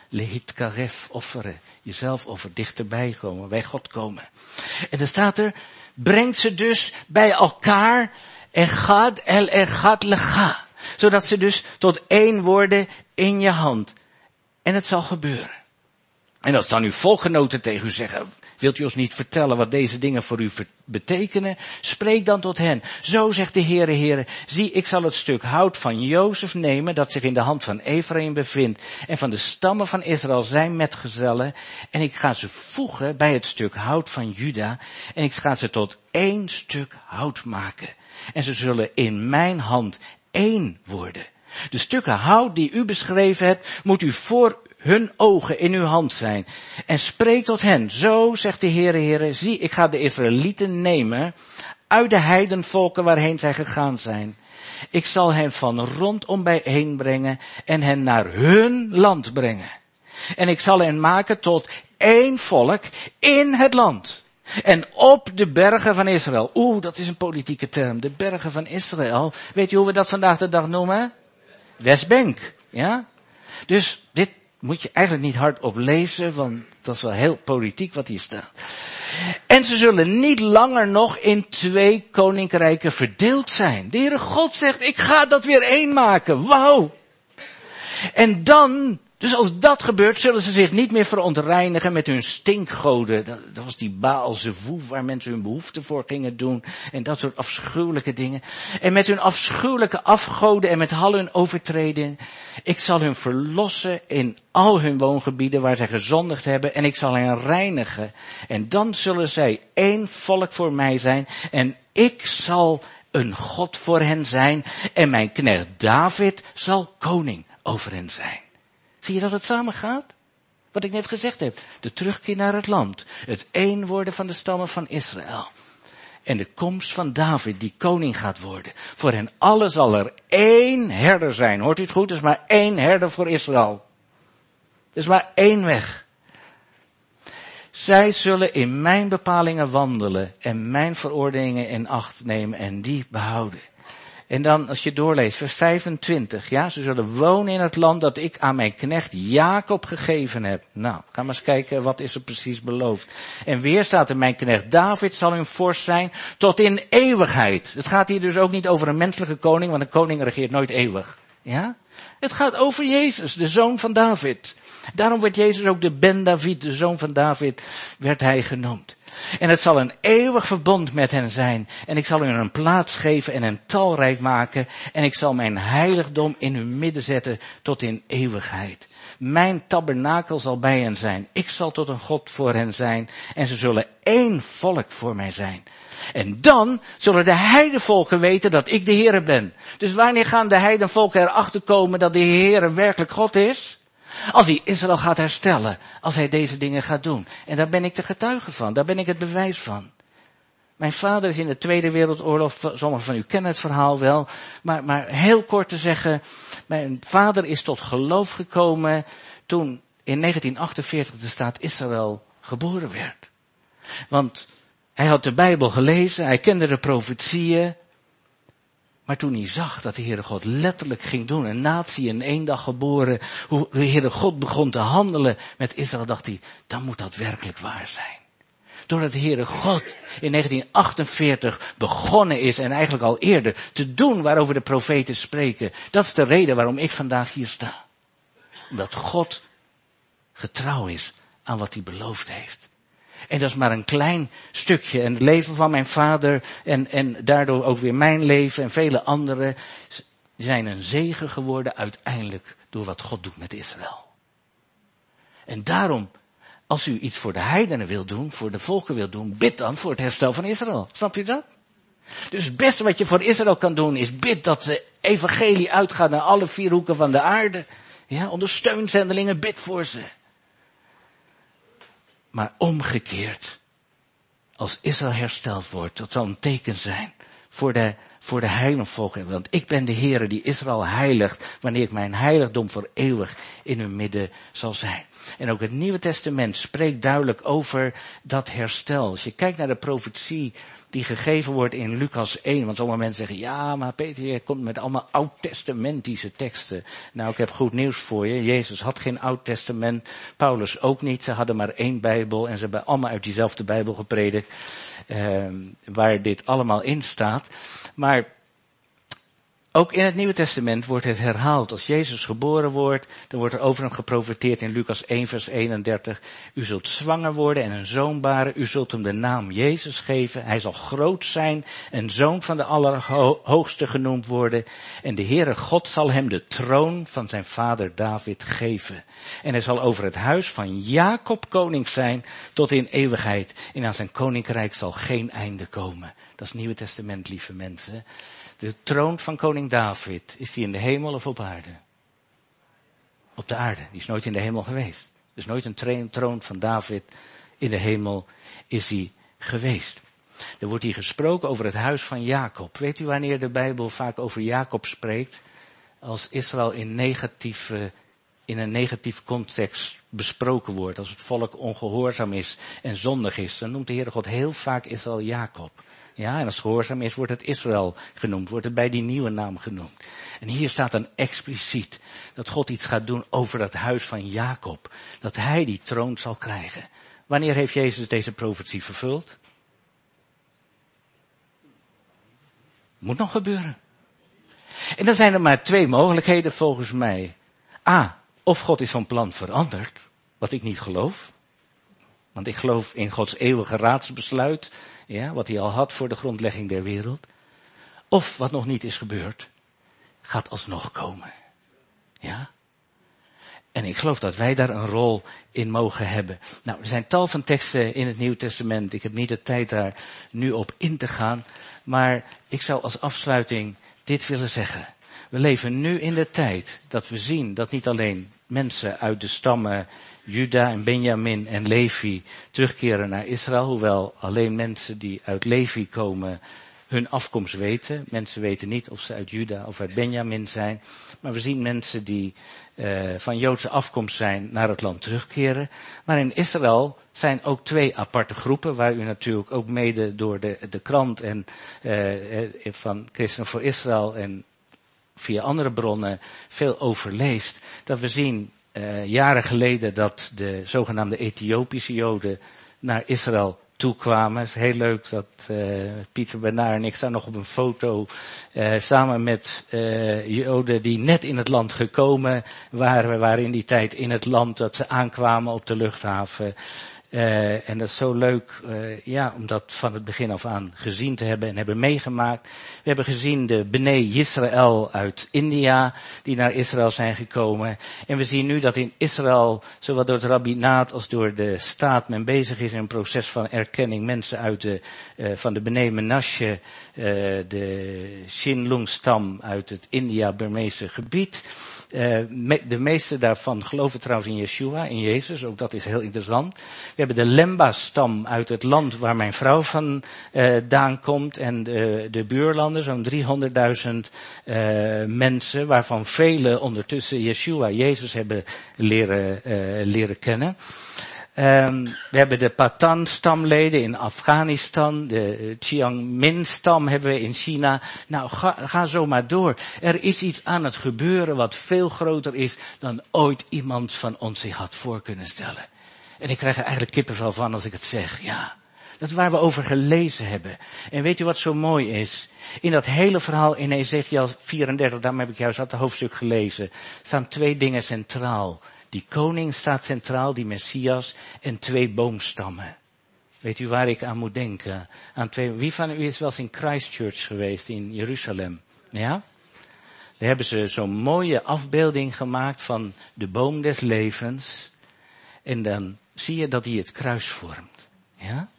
Lehit karef, offeren. Jezelf over dichterbij komen, bij God komen. En dan staat er, brengt ze dus bij elkaar, echad el echad lecha. Zodat ze dus tot één worden in je hand. En het zal gebeuren. En als dan uw volgenoten tegen u zeggen, Wilt u ons niet vertellen wat deze dingen voor u betekenen? Spreek dan tot hen. Zo zegt de Heere, Heere, zie, ik zal het stuk hout van Jozef nemen, dat zich in de hand van Ephraim bevindt, en van de stammen van Israël zijn metgezellen, en ik ga ze voegen bij het stuk hout van Juda, en ik ga ze tot één stuk hout maken. En ze zullen in mijn hand één worden. De stukken hout die u beschreven hebt, moet u voor hun ogen in uw hand zijn. En spreek tot hen. Zo zegt de Heere, Heere, zie, ik ga de Israëlieten nemen uit de heidenvolken waarheen zij gegaan zijn. Ik zal hen van rondom bijeen brengen en hen naar hun land brengen. En ik zal hen maken tot één volk in het land. En op de bergen van Israël. Oeh, dat is een politieke term. De bergen van Israël. Weet je hoe we dat vandaag de dag noemen? Westbank. Ja? Dus dit moet je eigenlijk niet hardop lezen, want dat is wel heel politiek wat hier staat. En ze zullen niet langer nog in twee koninkrijken verdeeld zijn. De Heere God zegt, ik ga dat weer één maken. Wauw! En dan dus als dat gebeurt, zullen ze zich niet meer verontreinigen met hun stinkgoden. Dat, was die Baalse woef waar mensen hun behoeften voor gingen doen. En dat soort afschuwelijke dingen. En met hun afschuwelijke afgoden en met al hun overtredingen. Ik zal hun verlossen in al hun woongebieden waar zij gezondigd hebben. En ik zal hen reinigen. En dan zullen zij één volk voor mij zijn. En ik zal een God voor hen zijn. En mijn knecht David zal koning over hen zijn. Zie je dat het samen gaat? Wat ik net gezegd heb. De terugkeer naar het land. Het één worden van de stammen van Israël. En de komst van David, die koning gaat worden. Voor hen allen zal er één herder zijn. Hoort u het goed? Er is maar één herder voor Israël. Er is maar één weg. Zij zullen in mijn bepalingen wandelen en mijn verordeningen in acht nemen en die behouden. En dan, als je doorleest, vers 25, ja, ze zullen wonen in het land dat ik aan mijn knecht Jacob gegeven heb. Nou, ga maar eens kijken, wat is er precies beloofd. En weer staat er, mijn knecht David zal hun vorst zijn tot in eeuwigheid. Het gaat hier dus ook niet over een menselijke koning, want een koning regeert nooit eeuwig. Ja? Het gaat over Jezus, de zoon van David. Daarom werd Jezus ook de Ben David, de zoon van David, werd hij genoemd. En het zal een eeuwig verbond met hen zijn. En ik zal hun een plaats geven en hen talrijk maken. En ik zal mijn heiligdom in hun midden zetten tot in eeuwigheid. Mijn tabernakel zal bij hen zijn. Ik zal tot een God voor hen zijn. En ze zullen één volk voor mij zijn. En dan zullen de heidenvolken weten dat ik de Heere ben. Dus wanneer gaan de heidenvolken erachter komen dat de Heere werkelijk God is? Als hij Israël gaat herstellen, als hij deze dingen gaat doen. En daar ben ik de getuige van, daar ben ik het bewijs van. Mijn vader is in de Tweede Wereldoorlog, sommigen van u kennen het verhaal wel, maar, maar heel kort te zeggen, mijn vader is tot geloof gekomen toen in 1948 de staat Israël geboren werd. Want hij had de Bijbel gelezen, hij kende de profetieën, maar toen hij zag dat de Heere God letterlijk ging doen, een natie in één dag geboren, hoe de Heere God begon te handelen met Israël, dacht hij, dan moet dat werkelijk waar zijn. Doordat de Heere God in 1948 begonnen is en eigenlijk al eerder te doen waarover de profeten spreken. Dat is de reden waarom ik vandaag hier sta. Omdat God getrouw is aan wat hij beloofd heeft. En dat is maar een klein stukje. En het leven van mijn vader en, en daardoor ook weer mijn leven en vele anderen zijn een zegen geworden uiteindelijk door wat God doet met Israël. En daarom, als u iets voor de heidenen wil doen, voor de volken wil doen, bid dan voor het herstel van Israël. Snap je dat? Dus het beste wat je voor Israël kan doen is bid dat de evangelie uitgaat naar alle vier hoeken van de aarde. Ja, ondersteun zendelingen, bid voor ze. Maar omgekeerd, als Israël hersteld wordt, dat zal een teken zijn voor de, voor de heiligvolken. Want ik ben de Heere die Israël heiligt, wanneer ik mijn heiligdom voor eeuwig in hun midden zal zijn. En ook het Nieuwe Testament spreekt duidelijk over dat herstel. Als je kijkt naar de profetie die gegeven wordt in Lucas 1. Want sommige mensen zeggen, ja, maar Peter, je komt met allemaal oud-testamentische teksten. Nou, ik heb goed nieuws voor je. Jezus had geen oud-testament. Paulus ook niet. Ze hadden maar één Bijbel en ze hebben allemaal uit diezelfde Bijbel gepredikt. Uh, waar dit allemaal in staat. Maar Ook in het Nieuwe Testament wordt het herhaald. Als Jezus geboren wordt, dan wordt er over hem geprofeteerd in Lucas 1 vers 31. U zult zwanger worden en een zoon baren. U zult hem de naam Jezus geven. Hij zal groot zijn en zoon van de Allerhoogste genoemd worden. En de Heere God zal hem de troon van zijn vader David geven. En hij zal over het huis van Jacob koning zijn tot in eeuwigheid. En aan zijn koninkrijk zal geen einde komen. Dat is het Nieuwe Testament, lieve mensen. De troon van koning David, is die in de hemel of op aarde? Op de aarde. Die is nooit in de hemel geweest. Is nooit een troon van David in de hemel is die geweest. Er wordt hier gesproken over het huis van Jacob. Weet u wanneer de Bijbel vaak over Jacob spreekt? Als Israël in, negatieve, in een negatief context besproken wordt. Als het volk ongehoorzaam is en zondig is. Dan noemt de Heere God heel vaak Israël Jacob. Ja, en als gehoorzaam is, wordt het Israël genoemd, wordt het bij die nieuwe naam genoemd. En hier staat dan expliciet dat God iets gaat doen over het huis van Jacob. Dat hij die troon zal krijgen. Wanneer heeft Jezus deze profetie vervuld? Moet nog gebeuren. En dan zijn er maar twee mogelijkheden volgens mij. A, of God is van plan veranderd, wat ik niet geloof. Want ik geloof in Gods eeuwige raadsbesluit ja, wat hij al had voor de grondlegging der wereld. Of wat nog niet is gebeurd, gaat alsnog komen. Ja? En ik geloof dat wij daar een rol in mogen hebben. Nou, er zijn tal van teksten in het Nieuw Testament. Ik heb niet de tijd daar nu op in te gaan. Maar ik zou als afsluiting dit willen zeggen. We leven nu in de tijd dat we zien dat niet alleen mensen uit de stammen Juda en Benjamin en Levi terugkeren naar Israël, hoewel alleen mensen die uit Levi komen hun afkomst weten. Mensen weten niet of ze uit Juda of uit Benjamin zijn. Maar we zien mensen die uh, van Joodse afkomst zijn naar het land terugkeren. Maar in Israël zijn ook twee aparte groepen, waar u natuurlijk ook mede door de, de krant en uh, van Christen voor Israël en via andere bronnen veel over leest. Dat we zien uh, jaren geleden dat de zogenaamde Ethiopische Joden naar Israël toekwamen. Het is heel leuk dat uh, Pieter Bernard en ik staan nog op een foto uh, samen met uh, Joden die net in het land gekomen waren. We waren in die tijd in het land dat ze aankwamen op de luchthaven. Uh, en dat is zo leuk, uh, ja, om dat van het begin af aan gezien te hebben en hebben meegemaakt. We hebben gezien de Bnei Israël uit India, die naar Israël zijn gekomen. En we zien nu dat in Israël, zowel door het rabbinaat als door de staat, men bezig is in een proces van erkenning. Mensen uit de, uh, van de Bnei Menashe, de Shinlung-stam uit het India-Burmeese gebied. de meeste daarvan geloven trouwens in Yeshua, in Jezus, ook dat is heel interessant. We hebben de Lemba-stam uit het land waar mijn vrouw vandaan uh, komt en de, de buurlanden, zo'n 300.000 uh, mensen, waarvan vele ondertussen Yeshua, Jezus hebben leren, uh, leren kennen. Um, we hebben de Patan-stamleden in Afghanistan, de Chiang Min-stam hebben we in China. Nou, ga, ga zo maar door. Er is iets aan het gebeuren wat veel groter is dan ooit iemand van ons zich had voor kunnen stellen. En ik krijg er eigenlijk kippenvel van als ik het zeg. Ja. Dat is waar we over gelezen hebben. En weet u wat zo mooi is? In dat hele verhaal in Ezekiel 34, daarom heb ik juist dat hoofdstuk gelezen, staan twee dingen centraal. Die koning staat centraal, die Messias, en twee boomstammen. Weet u waar ik aan moet denken? Aan twee, wie van u is wel eens in Christchurch geweest in Jeruzalem? Ja? Daar hebben ze zo'n mooie afbeelding gemaakt van de boom des levens. En dan zie je dat hij het kruis vormt. Ja?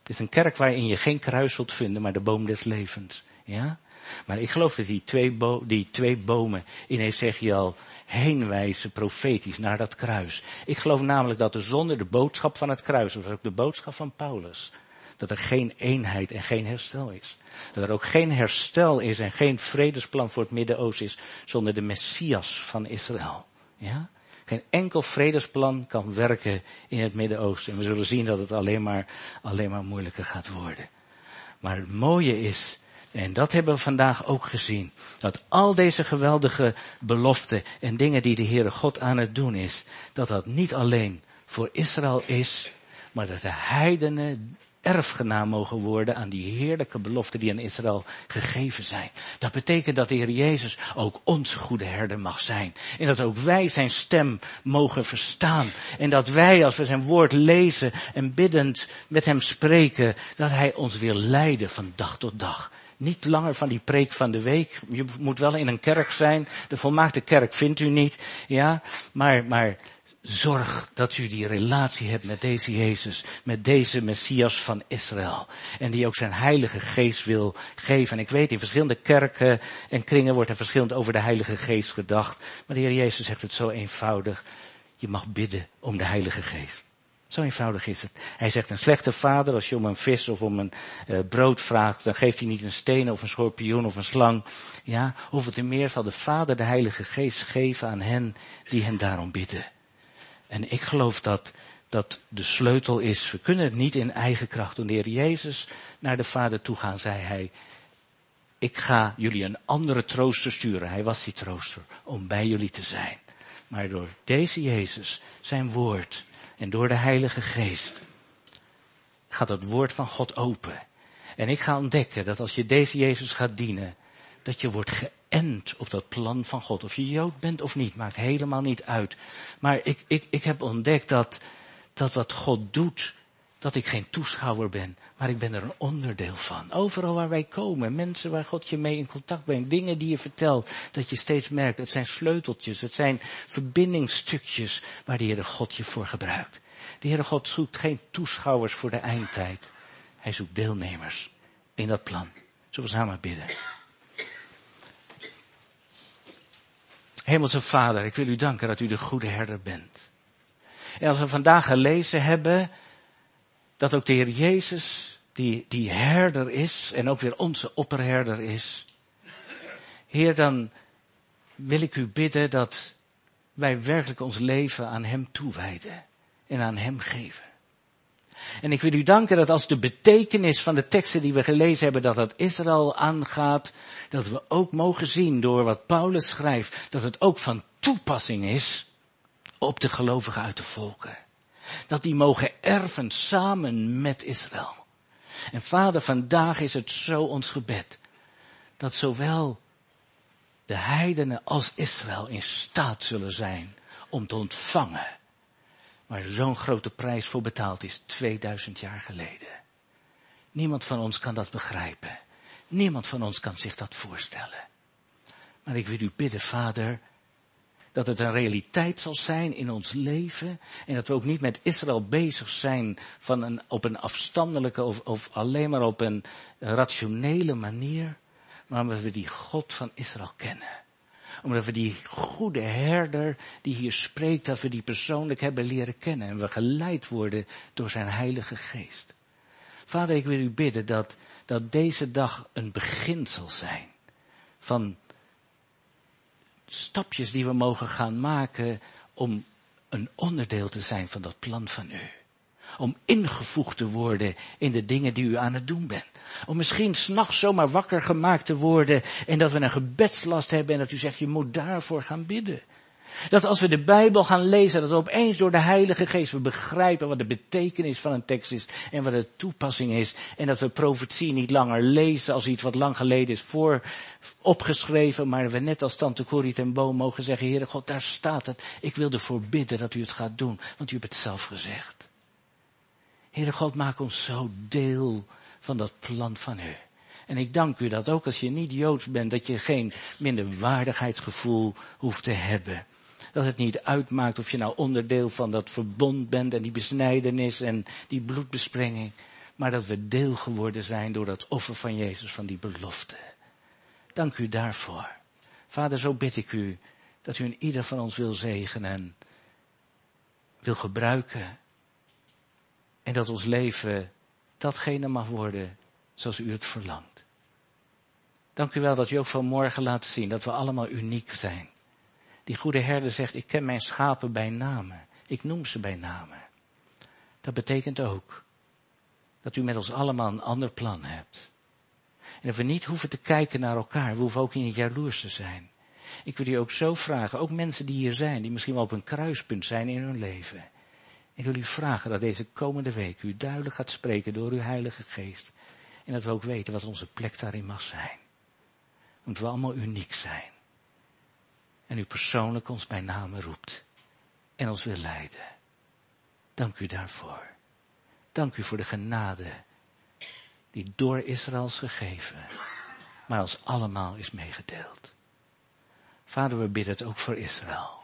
Het is een kerk waarin je geen kruis zult vinden, maar de boom des levens. Ja? Maar ik geloof dat die twee, die twee bomen in Ezekiel heen wijzen profetisch naar dat kruis. Ik geloof namelijk dat er zonder de boodschap van het kruis, of ook de boodschap van Paulus, dat er geen eenheid en geen herstel is. Dat er ook geen herstel is en geen vredesplan voor het Midden-Oosten is zonder de Messias van Israël. Ja? Geen enkel vredesplan kan werken in het Midden-Oosten. En we zullen zien dat het alleen maar, alleen maar moeilijker gaat worden. Maar het mooie is, en dat hebben we vandaag ook gezien, dat al deze geweldige beloften en dingen die de Heere God aan het doen is, dat dat niet alleen voor Israël is, maar dat de heidenen erfgenaam mogen worden aan die heerlijke beloften die aan Israël gegeven zijn. Dat betekent dat de Heer Jezus ook onze goede herder mag zijn. En dat ook wij zijn stem mogen verstaan. En dat wij, als we zijn woord lezen en biddend met hem spreken, dat hij ons wil leiden van dag tot dag. Niet langer van die preek van de week. Je moet wel in een kerk zijn. De volmaakte kerk vindt u niet. Ja, maar, maar zorg dat u die relatie hebt met deze Jezus, met deze Messias van Israël. En die ook zijn heilige geest wil geven. En ik weet, in verschillende kerken en kringen wordt er verschillend over de heilige geest gedacht. Maar de Heer Jezus zegt het zo eenvoudig. Je mag bidden om de heilige geest. Zo eenvoudig is het. Hij zegt een slechte vader, als je om een vis of om een uh, brood vraagt, dan geeft hij niet een steen of een schorpioen of een slang. Ja, hoeveel te meer zal de vader de heilige geest geven aan hen die hen daarom bidden. En ik geloof dat dat de sleutel is. We kunnen het niet in eigen kracht. Toen de Jezus naar de Vader toe gaan, zei hij, ik ga jullie een andere trooster sturen. Hij was die trooster, om bij jullie te zijn. Maar door deze Jezus, zijn woord, en door de Heilige Geest, gaat het woord van God open. En ik ga ontdekken dat als je deze Jezus gaat dienen, dat je wordt geënt op dat plan van God. Of je Jood bent of niet, maakt helemaal niet uit. Maar ik, ik, ik heb ontdekt dat, dat wat God doet, dat ik geen toeschouwer ben, maar ik ben er een onderdeel van. Overal waar wij komen, mensen waar God je mee in contact brengt, dingen die je vertelt, dat je steeds merkt, het zijn sleuteltjes, het zijn verbindingsstukjes waar de Heere God je voor gebruikt. De Heere God zoekt geen toeschouwers voor de eindtijd. Hij zoekt deelnemers in dat plan. Zullen we samen bidden? Hemelse Vader, ik wil u danken dat u de goede herder bent. En als we vandaag gelezen hebben dat ook de Heer Jezus, die, die herder is en ook weer onze opperherder is. Heer, dan wil ik u bidden dat wij werkelijk ons leven aan Hem toewijden en aan Hem geven. En ik wil u danken dat als de betekenis van de teksten die we gelezen hebben, dat dat Israël aangaat, dat we ook mogen zien door wat Paulus schrijft, dat het ook van toepassing is op de gelovigen uit de volken. Dat die mogen erven samen met Israël. En vader, vandaag is het zo ons gebed. Dat zowel de heidenen als Israël in staat zullen zijn om te ontvangen. Waar zo'n grote prijs voor betaald is 2000 jaar geleden. Niemand van ons kan dat begrijpen. Niemand van ons kan zich dat voorstellen. Maar ik wil u bidden, vader, dat het een realiteit zal zijn in ons leven. En dat we ook niet met Israël bezig zijn van een, op een afstandelijke of, of alleen maar op een rationele manier. Maar omdat we die God van Israël kennen. Omdat we die goede herder die hier spreekt, dat we die persoonlijk hebben leren kennen. En we geleid worden door zijn heilige geest. Vader, ik wil u bidden dat, dat deze dag een begin zal zijn van stapjes die we mogen gaan maken om een onderdeel te zijn van dat plan van u. Om ingevoegd te worden in de dingen die u aan het doen bent. Om misschien s'nachts zomaar wakker gemaakt te worden en dat we een gebedslast hebben en dat u zegt je moet daarvoor gaan bidden. Dat als we de Bijbel gaan lezen, dat we opeens door de Heilige Geest we begrijpen wat de betekenis van een tekst is en wat de toepassing is. En dat we profetie niet langer lezen als iets wat lang geleden is voor opgeschreven, maar we net als tante Corrie ten Boom mogen zeggen, Heere God, daar staat het. Ik wil ervoor bidden dat u het gaat doen, want u hebt het zelf gezegd. Heere God, maak ons zo deel van dat plan van u. En ik dank u dat ook als je niet Joods bent, dat je geen minderwaardigheidsgevoel hoeft te hebben. Dat het niet uitmaakt of je nou onderdeel van dat verbond bent en die besnijdenis en die bloedbesprenging. Maar dat we deel geworden zijn door dat offer van Jezus, van die belofte. Dank u daarvoor. Vader, zo bid ik u dat u in ieder van ons wil zegenen en wil gebruiken. En dat ons leven datgene mag worden zoals u het verlangt. Dank u wel dat u ook vanmorgen laat zien dat we allemaal uniek zijn. Die goede herder zegt, ik ken mijn schapen bij namen. Ik noem ze bij namen. Dat betekent ook dat u met ons allemaal een ander plan hebt. En dat we niet hoeven te kijken naar elkaar. We hoeven ook niet jaloers te zijn. Ik wil u ook zo vragen, ook mensen die hier zijn, die misschien wel op een kruispunt zijn in hun leven. Ik wil u vragen dat deze komende week u duidelijk gaat spreken door uw Heilige Geest. En dat we ook weten wat onze plek daarin mag zijn. Omdat we allemaal uniek zijn. En u persoonlijk ons bij name roept. En ons wil leiden. Dank u daarvoor. Dank u voor de genade die door Israël is gegeven, maar ons allemaal is meegedeeld. Vader, we bidden het ook voor Israël.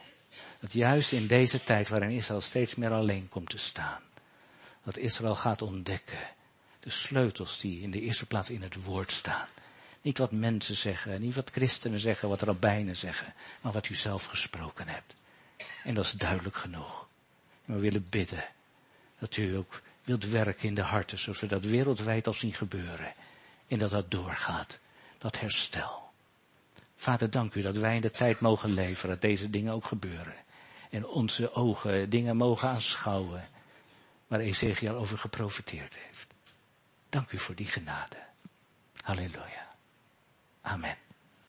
Dat juist in deze tijd waarin Israël steeds meer alleen komt te staan, dat Israël gaat ontdekken de sleutels die in de eerste plaats in het woord staan. Niet wat mensen zeggen, niet wat christenen zeggen, wat rabbijnen zeggen, maar wat u zelf gesproken hebt. En dat is duidelijk genoeg. En we willen bidden dat u ook wilt werken in de harten, zoals we dat wereldwijd al zien gebeuren. En dat dat doorgaat, dat herstel. Vader, dank u dat wij in de tijd mogen leven, dat deze dingen ook gebeuren. En onze ogen dingen mogen aanschouwen, waar Ezekiel over geprofiteerd heeft. Dank u voor die genade. Halleluja. Amen.